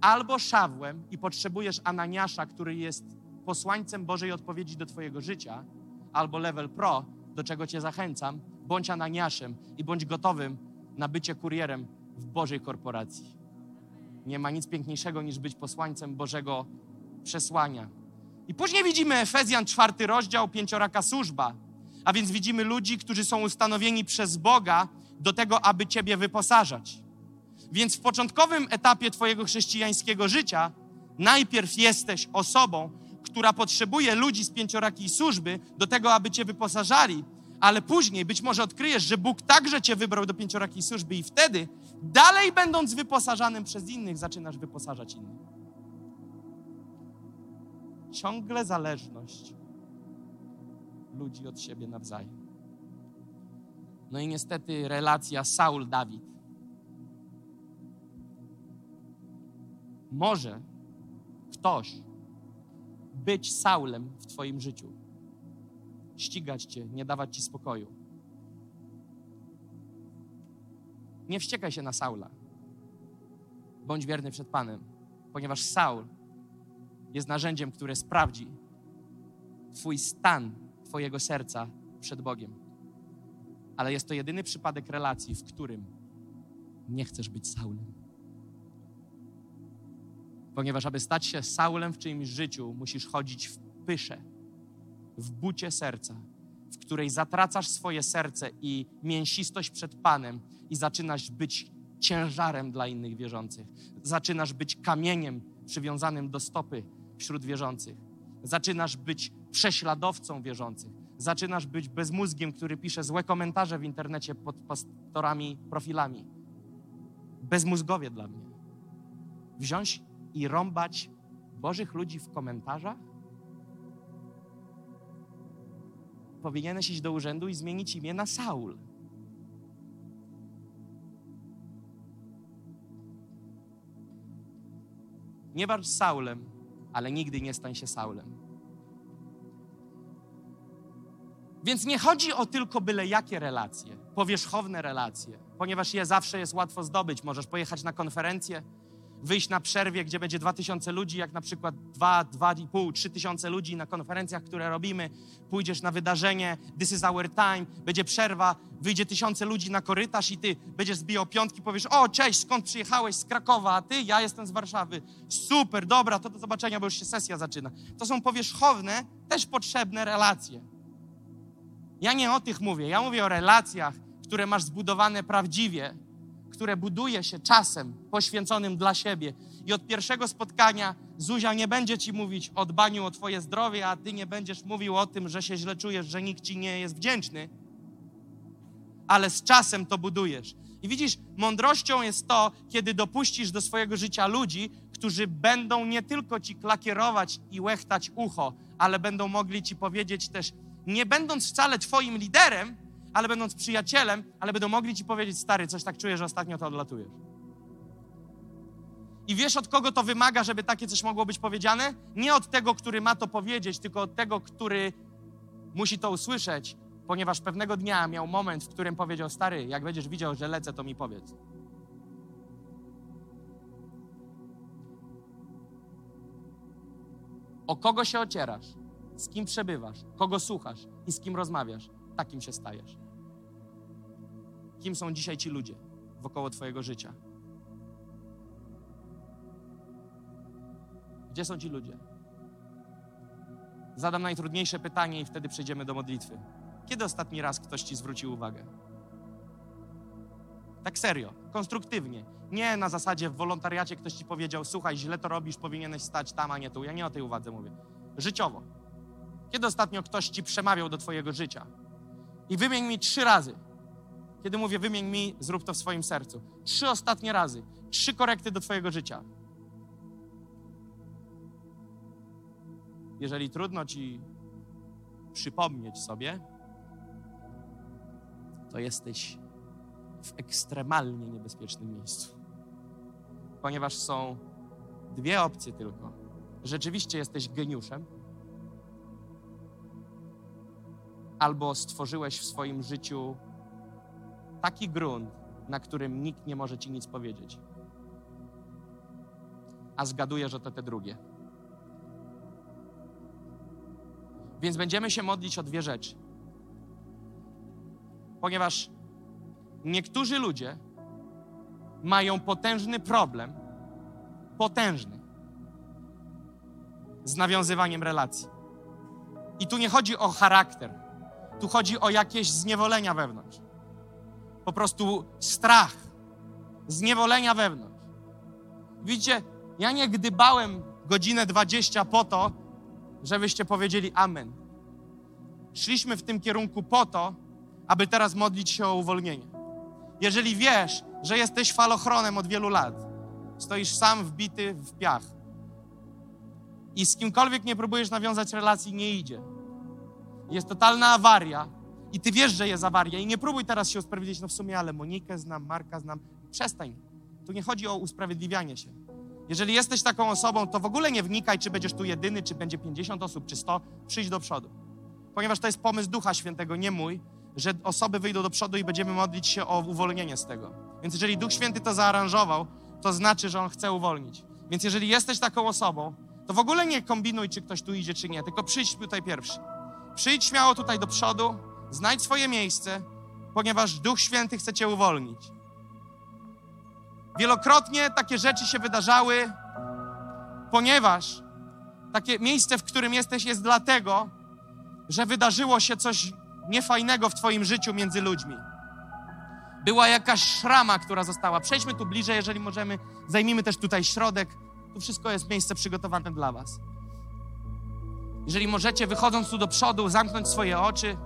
albo szawłem i potrzebujesz Ananiasza, który jest posłańcem Bożej odpowiedzi do Twojego życia, albo level pro, do czego Cię zachęcam, bądź Ananiaszem i bądź gotowym na bycie kurierem w Bożej korporacji. Nie ma nic piękniejszego niż być posłańcem Bożego przesłania. I później widzimy Efezjan, czwarty rozdział, pięcioraka służba. A więc widzimy ludzi, którzy są ustanowieni przez Boga do tego, aby Ciebie wyposażać. Więc w początkowym etapie Twojego chrześcijańskiego życia najpierw jesteś osobą, która potrzebuje ludzi z pięciorakiej służby do tego, aby Cię wyposażali, ale później być może odkryjesz, że Bóg także Cię wybrał do pięciorakiej służby i wtedy, dalej będąc wyposażanym przez innych, zaczynasz wyposażać innych. Ciągle zależność ludzi od siebie nawzajem. No i niestety relacja Saul-Dawid. Może ktoś być Saulem w Twoim życiu, ścigać Cię, nie dawać Ci spokoju. Nie wściekaj się na Saula. Bądź wierny przed Panem, ponieważ Saul jest narzędziem, które sprawdzi Twój stan Twojego serca przed Bogiem. Ale jest to jedyny przypadek relacji, w którym nie chcesz być Saulem. Ponieważ, aby stać się Saulem w czyimś życiu, musisz chodzić w pysze, w bucie serca, w której zatracasz swoje serce i mięsistość przed Panem i zaczynasz być ciężarem dla innych wierzących. Zaczynasz być kamieniem przywiązanym do stopy wśród wierzących. Zaczynasz być prześladowcą wierzących. Zaczynasz być bezmózgiem, który pisze złe komentarze w internecie pod pastorami, profilami. Bezmózgowie dla mnie. Wziąć i rąbać Bożych ludzi w komentarzach? Powinieneś iść do urzędu i zmienić imię na Saul. Nie bądź Saulem, ale nigdy nie stań się Saulem. Więc nie chodzi o tylko byle jakie relacje, powierzchowne relacje, ponieważ je zawsze jest łatwo zdobyć. Możesz pojechać na konferencję, wyjść na przerwie, gdzie będzie 2000 ludzi, jak na przykład 2, 2,5, 3000 ludzi na konferencjach, które robimy. Pójdziesz na wydarzenie, this is our time, będzie przerwa, wyjdzie tysiące ludzi na korytarz i ty będziesz zbijał piątki, powiesz, o cześć, skąd przyjechałeś? Z Krakowa, a ty? Ja jestem z Warszawy. Super, dobra, to do zobaczenia, bo już się sesja zaczyna. To są powierzchowne, też potrzebne relacje. Ja nie o tych mówię, ja mówię o relacjach, które masz zbudowane prawdziwie, które buduje się czasem poświęconym dla siebie. I od pierwszego spotkania Zuzia nie będzie ci mówić o dbaniu o twoje zdrowie, a ty nie będziesz mówił o tym, że się źle czujesz, że nikt ci nie jest wdzięczny. Ale z czasem to budujesz. I widzisz, mądrością jest to, kiedy dopuścisz do swojego życia ludzi, którzy będą nie tylko ci klakierować i łechtać ucho, ale będą mogli ci powiedzieć też, nie będąc wcale twoim liderem, ale będąc przyjacielem, ale będą mogli ci powiedzieć, stary, coś tak czuję, że ostatnio to odlatujesz. I wiesz, od kogo to wymaga, żeby takie coś mogło być powiedziane? Nie od tego, który ma to powiedzieć, tylko od tego, który musi to usłyszeć, ponieważ pewnego dnia miał moment, w którym powiedział: Stary, jak będziesz widział, że lecę, to mi powiedz. O kogo się ocierasz, z kim przebywasz, kogo słuchasz i z kim rozmawiasz, takim się stajesz. kim są dzisiaj ci ludzie wokoło Twojego życia. Gdzie są ci ludzie? Zadam najtrudniejsze pytanie i wtedy przejdziemy do modlitwy. Kiedy ostatni raz ktoś ci zwrócił uwagę? Tak serio, konstruktywnie. Nie na zasadzie w wolontariacie ktoś ci powiedział: Słuchaj, źle to robisz, powinieneś stać tam, a nie tu. Ja nie o tej uwadze mówię. Życiowo. Kiedy ostatnio ktoś ci przemawiał do Twojego życia? I wymień mi trzy razy. Kiedy mówię wymień mi, zrób to w swoim sercu. Trzy ostatnie razy. Trzy korekty do Twojego życia. Jeżeli trudno ci przypomnieć sobie, to jesteś w ekstremalnie niebezpiecznym miejscu. Ponieważ są dwie opcje tylko. Rzeczywiście jesteś geniuszem, albo stworzyłeś w swoim życiu taki grunt, na którym nikt nie może ci nic powiedzieć. A zgaduję, że to te drugie. Więc będziemy się modlić o dwie rzeczy. Ponieważ niektórzy ludzie mają potężny problem, potężny, z nawiązywaniem relacji. I tu nie chodzi o charakter, tu chodzi o jakieś zniewolenia wewnątrz. Po prostu strach, zniewolenia wewnątrz. Widzicie, ja nie gdybałem godzinę 20 po to, żebyście powiedzieli Amen. Szliśmy w tym kierunku po to, aby teraz modlić się o uwolnienie. Jeżeli wiesz, że jesteś falochronem od wielu lat, stoisz sam wbity w piach i z kimkolwiek nie próbujesz nawiązać relacji, nie idzie. Jest totalna awaria i ty wiesz, że jest awaria i nie próbuj teraz się usprawiedliwić, no w sumie, ale Monikę znam, Marka znam. Przestań. Tu nie chodzi o usprawiedliwianie się. Jeżeli jesteś taką osobą, to w ogóle nie wnikaj, czy będziesz tu jedyny, czy będzie 50 osób, czy 100. Przyjdź do przodu. Ponieważ to jest pomysł Ducha Świętego, nie mój, że osoby wyjdą do przodu i będziemy modlić się o uwolnienie z tego. Więc jeżeli Duch Święty to zaaranżował, to znaczy, że On chce uwolnić. Więc jeżeli jesteś taką osobą, to w ogóle nie kombinuj, czy ktoś tu idzie, czy nie, tylko przyjdź tutaj pierwszy. Przyjdź śmiało tutaj do przodu, znajdź swoje miejsce, ponieważ Duch Święty chce Cię uwolnić. Wielokrotnie takie rzeczy się wydarzały, ponieważ takie miejsce, w którym jesteś, jest dlatego, że wydarzyło się coś niefajnego w Twoim życiu między ludźmi. Była jakaś szrama, która została. Przejdźmy tu bliżej, jeżeli możemy. Zajmijmy też tutaj środek. Tu wszystko jest miejsce przygotowane dla Was. Jeżeli możecie, wychodząc tu do przodu, zamknąć swoje oczy.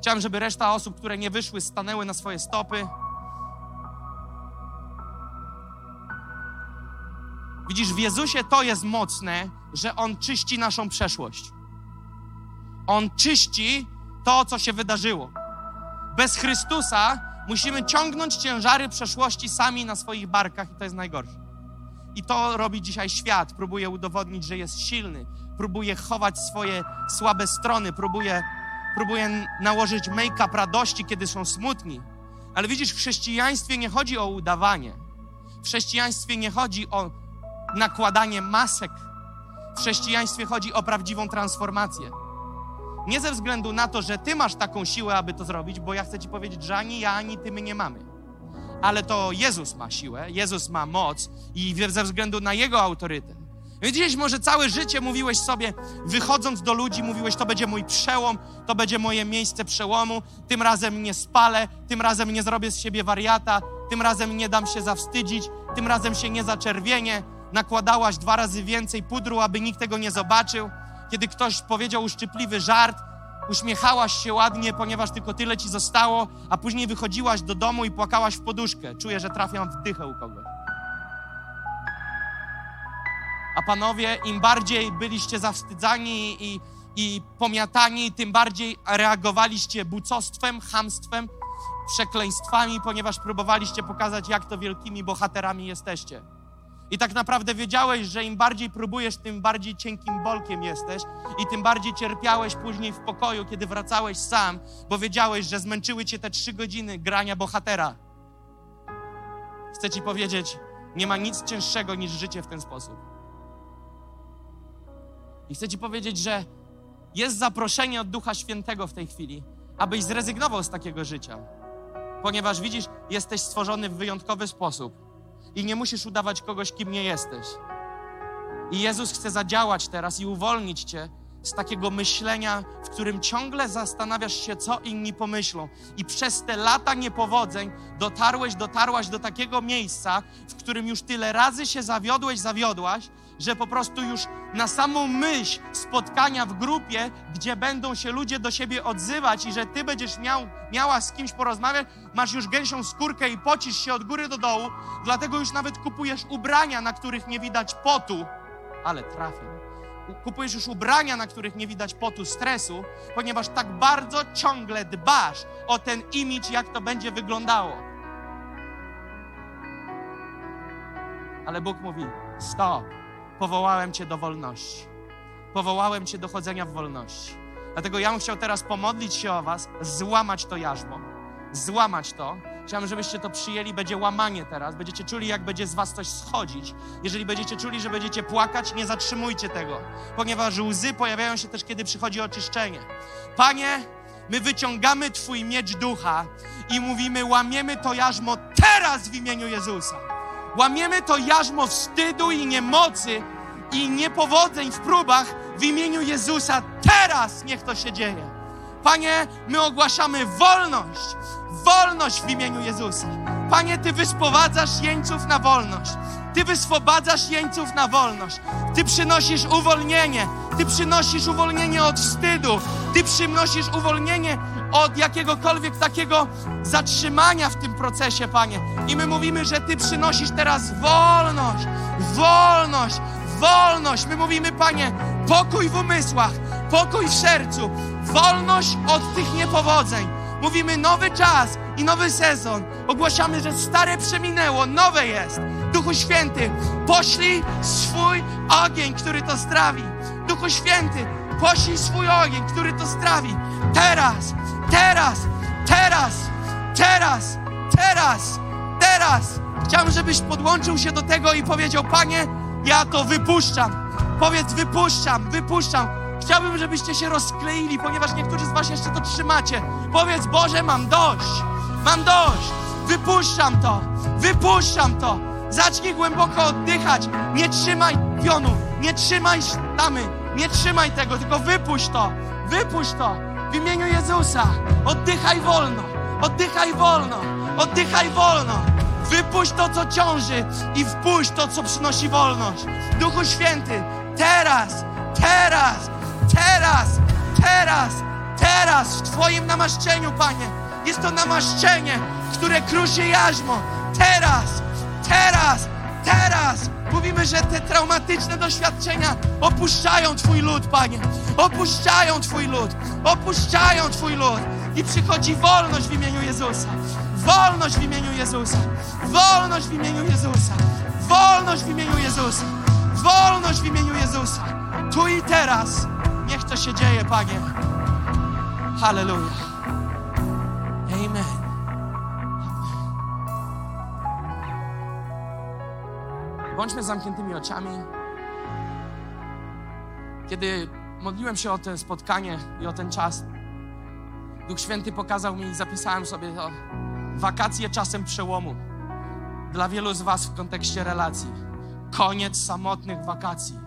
Chciałem, żeby reszta osób, które nie wyszły, stanęły na swoje stopy. Widzisz, w Jezusie to jest mocne, że On czyści naszą przeszłość. On czyści to, co się wydarzyło. Bez Chrystusa musimy ciągnąć ciężary przeszłości sami na swoich barkach i to jest najgorsze. I to robi dzisiaj świat. Próbuje udowodnić, że jest silny. Próbuje chować swoje słabe strony. Próbuje, próbuje nałożyć make-up radości, kiedy są smutni. Ale widzisz, w chrześcijaństwie nie chodzi o udawanie. W chrześcijaństwie nie chodzi o nakładanie masek. W chrześcijaństwie chodzi o prawdziwą transformację. Nie ze względu na to, że ty masz taką siłę, aby to zrobić, bo ja chcę ci powiedzieć, że ani ja, ani ty my nie mamy. Ale to Jezus ma siłę, Jezus ma moc i ze względu na Jego autorytet. Więc gdzieś może całe życie mówiłeś sobie, wychodząc do ludzi, mówiłeś, to będzie mój przełom, to będzie moje miejsce przełomu, tym razem nie spalę, tym razem nie zrobię z siebie wariata, tym razem nie dam się zawstydzić, tym razem się nie zaczerwienię. Nakładałaś dwa razy więcej pudru, aby nikt tego nie zobaczył. Kiedy ktoś powiedział uszczypliwy żart, uśmiechałaś się ładnie, ponieważ tylko tyle ci zostało, a później wychodziłaś do domu i płakałaś w poduszkę. Czuję, że trafiam w dychę u kogoś. A panowie, im bardziej byliście zawstydzani i, i pomiatani, tym bardziej reagowaliście bucostwem, hamstwem, przekleństwami, ponieważ próbowaliście pokazać, jak to wielkimi bohaterami jesteście. I tak naprawdę wiedziałeś, że im bardziej próbujesz, tym bardziej cienkim bolkiem jesteś i tym bardziej cierpiałeś później w pokoju, kiedy wracałeś sam, bo wiedziałeś, że zmęczyły cię te trzy godziny grania bohatera. Chcę ci powiedzieć, nie ma nic cięższego niż życie w ten sposób. I chcę ci powiedzieć, że jest zaproszenie od Ducha Świętego w tej chwili, abyś zrezygnował z takiego życia. Ponieważ widzisz, jesteś stworzony w wyjątkowy sposób i nie musisz udawać kogoś, kim nie jesteś. I Jezus chce zadziałać teraz i uwolnić cię z takiego myślenia, w którym ciągle zastanawiasz się, co inni pomyślą. I przez te lata niepowodzeń dotarłeś, dotarłaś do takiego miejsca, w którym już tyle razy się zawiodłeś, zawiodłaś, że po prostu już na samą myśl spotkania w grupie, gdzie będą się ludzie do siebie odzywać i że ty będziesz miał, miała z kimś porozmawiać, masz już gęsią skórkę i pocisz się od góry do dołu, dlatego już nawet kupujesz ubrania, na których nie widać potu, ale trafię. Kupujesz już ubrania, na których nie widać potu, stresu, ponieważ tak bardzo ciągle dbasz o ten imidż, jak to będzie wyglądało. Ale Bóg mówi: Stop, powołałem Cię do wolności. Powołałem Cię do chodzenia w wolności. Dlatego ja bym chciał teraz pomodlić się o Was, złamać to jarzmo, złamać to. Chciałbym, żebyście to przyjęli. Będzie łamanie teraz. Będziecie czuli, jak będzie z Was coś schodzić. Jeżeli będziecie czuli, że będziecie płakać, nie zatrzymujcie tego, ponieważ łzy pojawiają się też, kiedy przychodzi oczyszczenie. Panie, my wyciągamy Twój miecz ducha i mówimy, łamiemy to jarzmo teraz w imieniu Jezusa. Łamiemy to jarzmo wstydu i niemocy i niepowodzeń w próbach w imieniu Jezusa. Teraz niech to się dzieje. Panie, my ogłaszamy wolność, wolność w imieniu Jezusa. Panie, Ty wyspowadzasz jeńców na wolność. Ty wyswobadzasz jeńców na wolność. Ty przynosisz uwolnienie. Ty przynosisz uwolnienie od wstydu. Ty przynosisz uwolnienie od jakiegokolwiek takiego zatrzymania w tym procesie, Panie. I my mówimy, że Ty przynosisz teraz wolność, wolność, wolność. My mówimy, Panie, pokój w umysłach, pokój w sercu, wolność od tych niepowodzeń. Mówimy nowy czas i nowy sezon. Ogłaszamy, że stare przeminęło, nowe jest. Duchu Święty, poślij swój ogień, który to strawi. Duchu Święty, poślij swój ogień, który to strawi. Teraz, teraz, teraz, teraz, teraz, teraz. Chciałbym, żebyś podłączył się do tego i powiedział, Panie, ja to wypuszczam. Powiedz, wypuszczam, wypuszczam. Chciałbym, żebyście się rozkleili, ponieważ niektórzy z Was jeszcze to trzymacie. Powiedz, Boże, mam dość, mam dość. Wypuszczam to, wypuszczam to. Zacznij głęboko oddychać. Nie trzymaj pionu, nie trzymaj sztamy, nie trzymaj tego, tylko wypuść to, wypuść to. W imieniu Jezusa oddychaj wolno, oddychaj wolno, oddychaj wolno. Wypuść to, co ciąży i wpuść to, co przynosi wolność. Duchu Święty, teraz, teraz, teraz, teraz, teraz w Twoim namaszczeniu, Panie. Jest to namaszczenie, które kruszy jarzmo. Teraz, teraz, teraz. Mówimy, że te traumatyczne doświadczenia opuszczają Twój lud, Panie. Opuszczają Twój lud. Opuszczają Twój lud. I przychodzi wolność w imieniu Jezusa. Wolność w imieniu Jezusa. Wolność w imieniu Jezusa. Wolność w imieniu Jezusa. Wolność w imieniu Jezusa. Tu i teraz. Niech to się dzieje, Panie. Halleluja. Amen. Bądźmy zamkniętymi oczami. Kiedy modliłem się o to spotkanie i o ten czas, Duch Święty pokazał mi i zapisałem sobie to wakacje czasem przełomu. Dla wielu z Was w kontekście relacji. Koniec samotnych wakacji.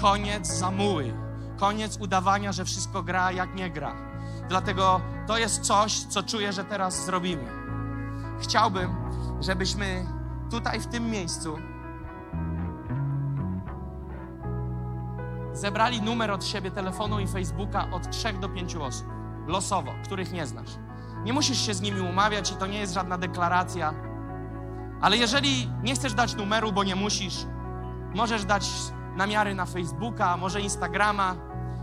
Koniec zamuły. Koniec udawania, że wszystko gra jak nie gra. Dlatego to jest coś, co czuję, że teraz zrobimy. Chciałbym, żebyśmy tutaj w tym miejscu zebrali numer od siebie telefonu i Facebooka od 3 do 5 osób. Losowo, których nie znasz. Nie musisz się z nimi umawiać i to nie jest żadna deklaracja. Ale jeżeli nie chcesz dać numeru, bo nie musisz, możesz dać namiary na Facebooka, może Instagrama,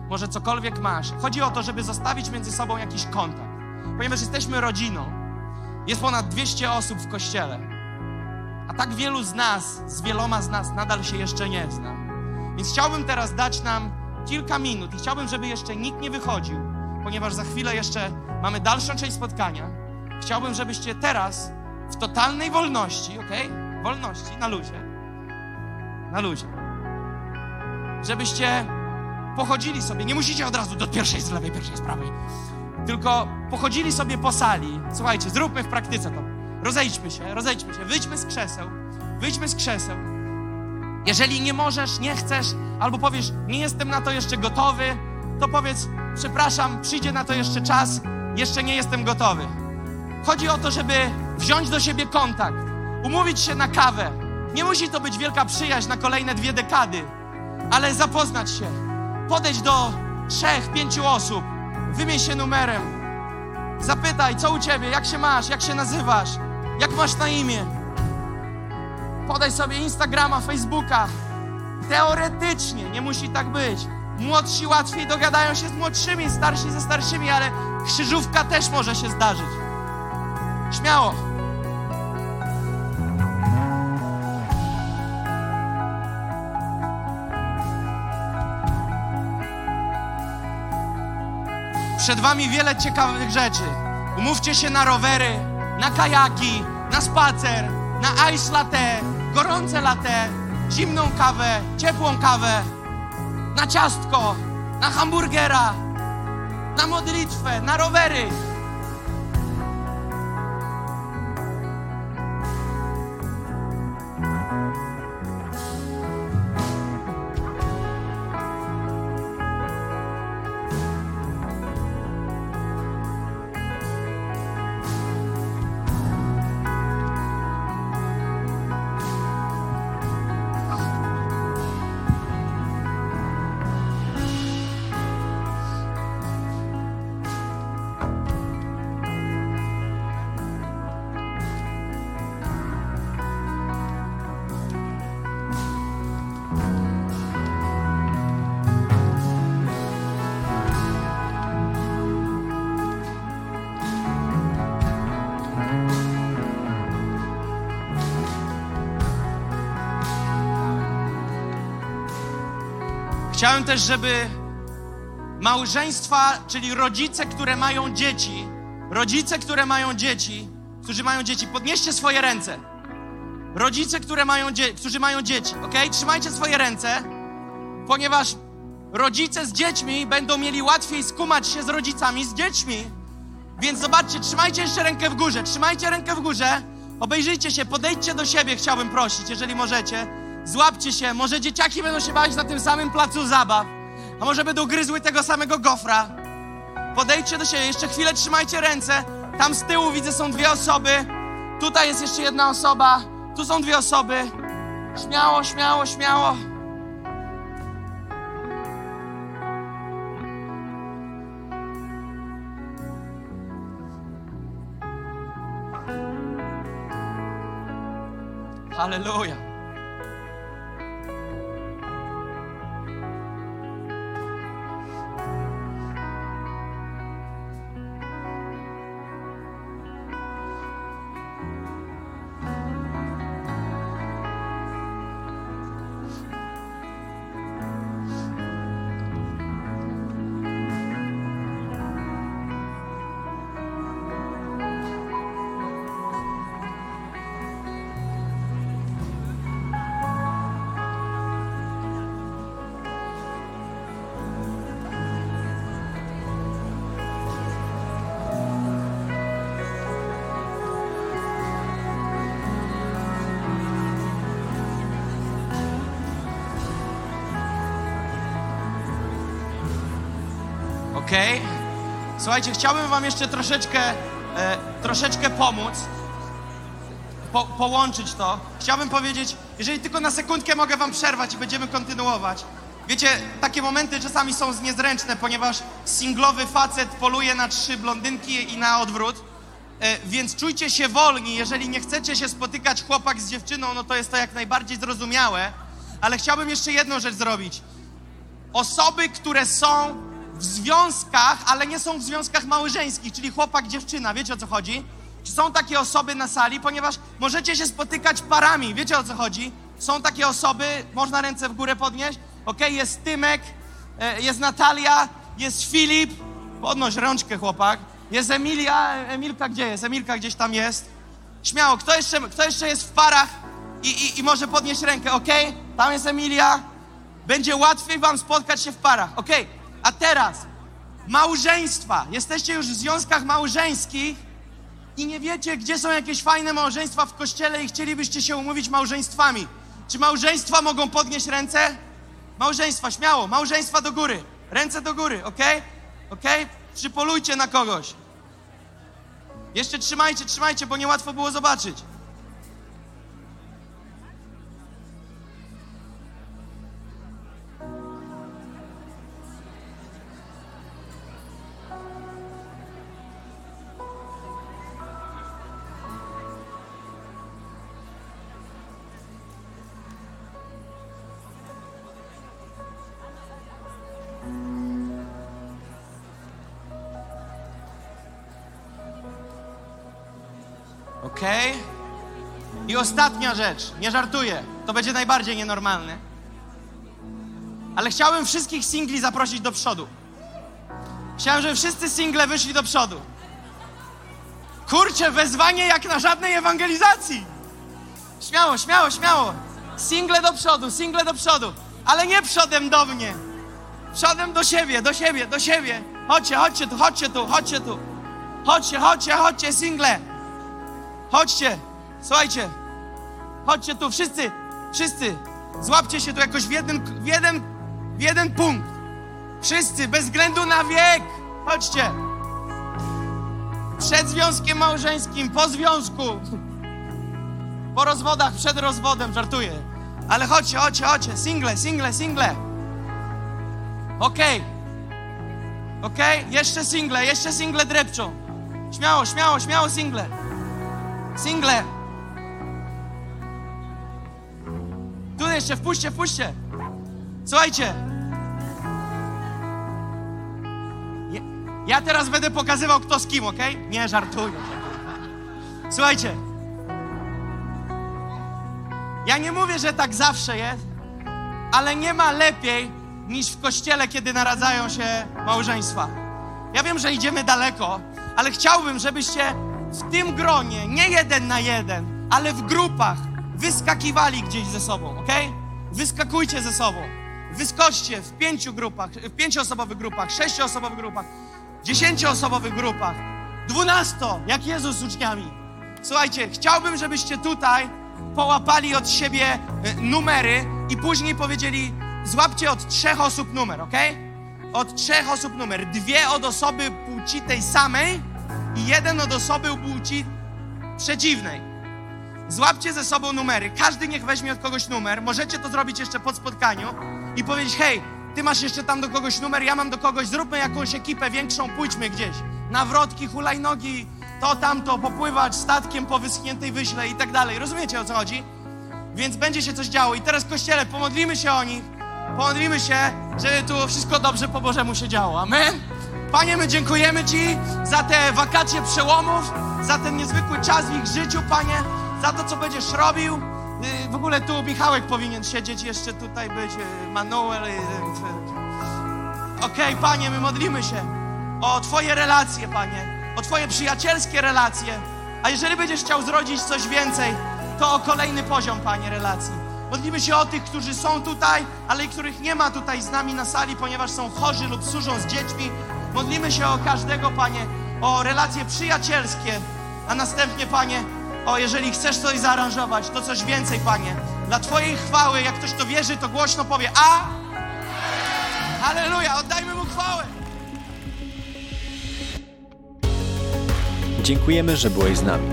może cokolwiek masz. Chodzi o to, żeby zostawić między sobą jakiś kontakt. Ponieważ jesteśmy rodziną. Jest ponad 200 osób w kościele. A tak wielu z nas, z wieloma z nas nadal się jeszcze nie zna. Więc chciałbym teraz dać nam kilka minut i chciałbym, żeby jeszcze nikt nie wychodził, ponieważ za chwilę jeszcze mamy dalszą część spotkania. Chciałbym, żebyście teraz w totalnej wolności, ok? Wolności, na luzie. Na luzie. Żebyście pochodzili sobie, nie musicie od razu do pierwszej z lewej, pierwszej z prawej, tylko pochodzili sobie po sali. Słuchajcie, zróbmy w praktyce to. Rozejdźmy się, rozejdźmy się, wyjdźmy z krzeseł, wyjdźmy z krzeseł. Jeżeli nie możesz, nie chcesz, albo powiesz, nie jestem na to jeszcze gotowy, to powiedz, przepraszam, przyjdzie na to jeszcze czas, jeszcze nie jestem gotowy. Chodzi o to, żeby wziąć do siebie kontakt, umówić się na kawę. Nie musi to być wielka przyjaźń na kolejne dwie dekady, ale zapoznać się, podejść do trzech, pięciu osób, wymień się numerem, zapytaj, co u ciebie, jak się masz, jak się nazywasz, jak masz na imię. Podaj sobie Instagrama, Facebooka. Teoretycznie nie musi tak być. Młodsi łatwiej dogadają się z młodszymi, starsi ze starszymi, ale krzyżówka też może się zdarzyć. Śmiało. Przed wami wiele ciekawych rzeczy. Umówcie się na rowery, na kajaki, na spacer, na ice latte, gorące latte, zimną kawę, ciepłą kawę, na ciastko, na hamburgera, na modlitwę, na rowery. Chciałem też, żeby małżeństwa, czyli rodzice, które mają dzieci, rodzice, które mają dzieci, którzy mają dzieci, podnieście swoje ręce. Rodzice, które mają dzie- którzy mają dzieci, ok? Trzymajcie swoje ręce, ponieważ rodzice z dziećmi będą mieli łatwiej skumać się z rodzicami z dziećmi. Więc zobaczcie, trzymajcie jeszcze rękę w górze, trzymajcie rękę w górze, obejrzyjcie się, podejdźcie do siebie, chciałbym prosić, jeżeli możecie. Złapcie się, może dzieciaki będą się bawić na tym samym placu zabaw, a może będą gryzły tego samego gofra. Podejdźcie do siebie, jeszcze chwilę trzymajcie ręce. Tam z tyłu widzę są dwie osoby, tutaj jest jeszcze jedna osoba, tu są dwie osoby. Śmiało, śmiało, śmiało. Halleluja. Okej? Słuchajcie, chciałbym wam jeszcze troszeczkę, e, troszeczkę pomóc, po, połączyć to. Chciałbym powiedzieć, jeżeli tylko na sekundkę mogę wam przerwać i będziemy kontynuować. Wiecie, takie momenty czasami są niezręczne, ponieważ singlowy facet poluje na trzy blondynki i na odwrót. E, więc czujcie się wolni, jeżeli nie chcecie się spotykać chłopak z dziewczyną, no to jest to jak najbardziej zrozumiałe. Ale chciałbym jeszcze jedną rzecz zrobić. Osoby, które są w związkach, ale nie są w związkach małżeńskich, czyli chłopak, dziewczyna, wiecie o co chodzi? Są takie osoby na sali, ponieważ możecie się spotykać parami, wiecie o co chodzi? Są takie osoby, można ręce w górę podnieść, ok, jest Tymek, e, jest Natalia, jest Filip, podnoś rączkę chłopak, jest Emilia, Emilka gdzie jest? Emilka gdzieś tam jest. Śmiało, kto jeszcze, kto jeszcze jest w parach i, i, i może podnieść rękę, ok? Tam jest Emilia, będzie łatwiej wam spotkać się w parach. Ok, a teraz małżeństwa. Jesteście już w związkach małżeńskich i nie wiecie, gdzie są jakieś fajne małżeństwa w kościele i chcielibyście się umówić małżeństwami. Czy małżeństwa mogą podnieść ręce? Małżeństwa, śmiało, małżeństwa do góry. Ręce do góry, ok? Ok? Przypolujcie na kogoś. Jeszcze trzymajcie, trzymajcie, bo niełatwo było zobaczyć. Ostatnia rzecz, nie żartuję, to będzie najbardziej nienormalne. Ale chciałbym wszystkich singli zaprosić do przodu. Chciałem, żeby wszyscy single wyszli do przodu. Kurczę, wezwanie jak na żadnej ewangelizacji. Śmiało, śmiało, śmiało. Single do przodu, single do przodu. Ale nie przodem do mnie. Przodem do siebie, do siebie, do siebie. Chodźcie, chodźcie tu, chodźcie tu, chodźcie tu. Chodźcie, chodźcie, chodźcie, single. Chodźcie, słuchajcie. Chodźcie tu, wszyscy, wszyscy. Złapcie się tu jakoś w jeden, w jeden, w jeden punkt. Wszyscy, bez względu na wiek. Chodźcie. Przed związkiem małżeńskim, po związku. Po rozwodach, przed rozwodem, żartuję. Ale chodźcie, chodźcie, chodźcie. Single, single, single. Okej. Okej? Jeszcze single, jeszcze single drepczą. Śmiało, śmiało, śmiało single. Single. Tu jeszcze, wpuśćcie, wpuśćcie. Słuchajcie. Ja teraz będę pokazywał, kto z kim, ok? Nie, żartuję. Słuchajcie. Ja nie mówię, że tak zawsze jest, ale nie ma lepiej niż w kościele, kiedy naradzają się małżeństwa. Ja wiem, że idziemy daleko, ale chciałbym, żebyście w tym gronie, nie jeden na jeden, ale w grupach wyskakiwali gdzieś ze sobą, ok? Wyskakujcie ze sobą. Wyskoczcie w pięciu grupach, w pięcioosobowych grupach, sześcioosobowych grupach, dziesięcioosobowych grupach, dwunasto, jak Jezus z uczniami. Słuchajcie, chciałbym, żebyście tutaj połapali od siebie y, numery i później powiedzieli, złapcie od trzech osób numer, ok? Od trzech osób numer. Dwie od osoby płci tej samej i jeden od osoby płci przeciwnej. Złapcie ze sobą numery. Każdy niech weźmie od kogoś numer. Możecie to zrobić jeszcze po spotkaniu i powiedzieć: Hej, ty masz jeszcze tam do kogoś numer, ja mam do kogoś, zróbmy jakąś ekipę większą, pójdźmy gdzieś. Nawrotki, hulajnogi, to tamto, popływać statkiem po wyschniętej wyśle i tak dalej. Rozumiecie o co chodzi? Więc będzie się coś działo. I teraz, kościele, pomodlimy się o nich. Pomodlimy się, żeby tu wszystko dobrze po Bożemu się działo. Amen. Panie, my dziękujemy Ci za te wakacje przełomów, za ten niezwykły czas w ich życiu, Panie, za to, co będziesz robił. Y, W ogóle tu Michałek powinien siedzieć, jeszcze tutaj być Manuel. y, Okej, Panie, my modlimy się o Twoje relacje, Panie, o Twoje przyjacielskie relacje. A jeżeli będziesz chciał zrodzić coś więcej, to o kolejny poziom, Panie, relacji. Modlimy się o tych, którzy są tutaj, ale i których nie ma tutaj z nami na sali, ponieważ są chorzy lub służą z dziećmi. Modlimy się o każdego, Panie, o relacje przyjacielskie, a następnie, Panie, o jeżeli chcesz coś zaaranżować, to coś więcej, Panie. Dla Twojej chwały, jak ktoś to wierzy, to głośno powie A. Halleluja, oddajmy Mu chwałę. Dziękujemy, że byłeś z nami.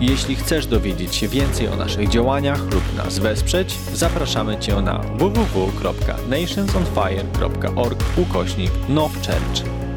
Jeśli chcesz dowiedzieć się więcej o naszych działaniach lub nas wesprzeć, zapraszamy Cię na www.nationsonfire.org ukośnik nowchurch.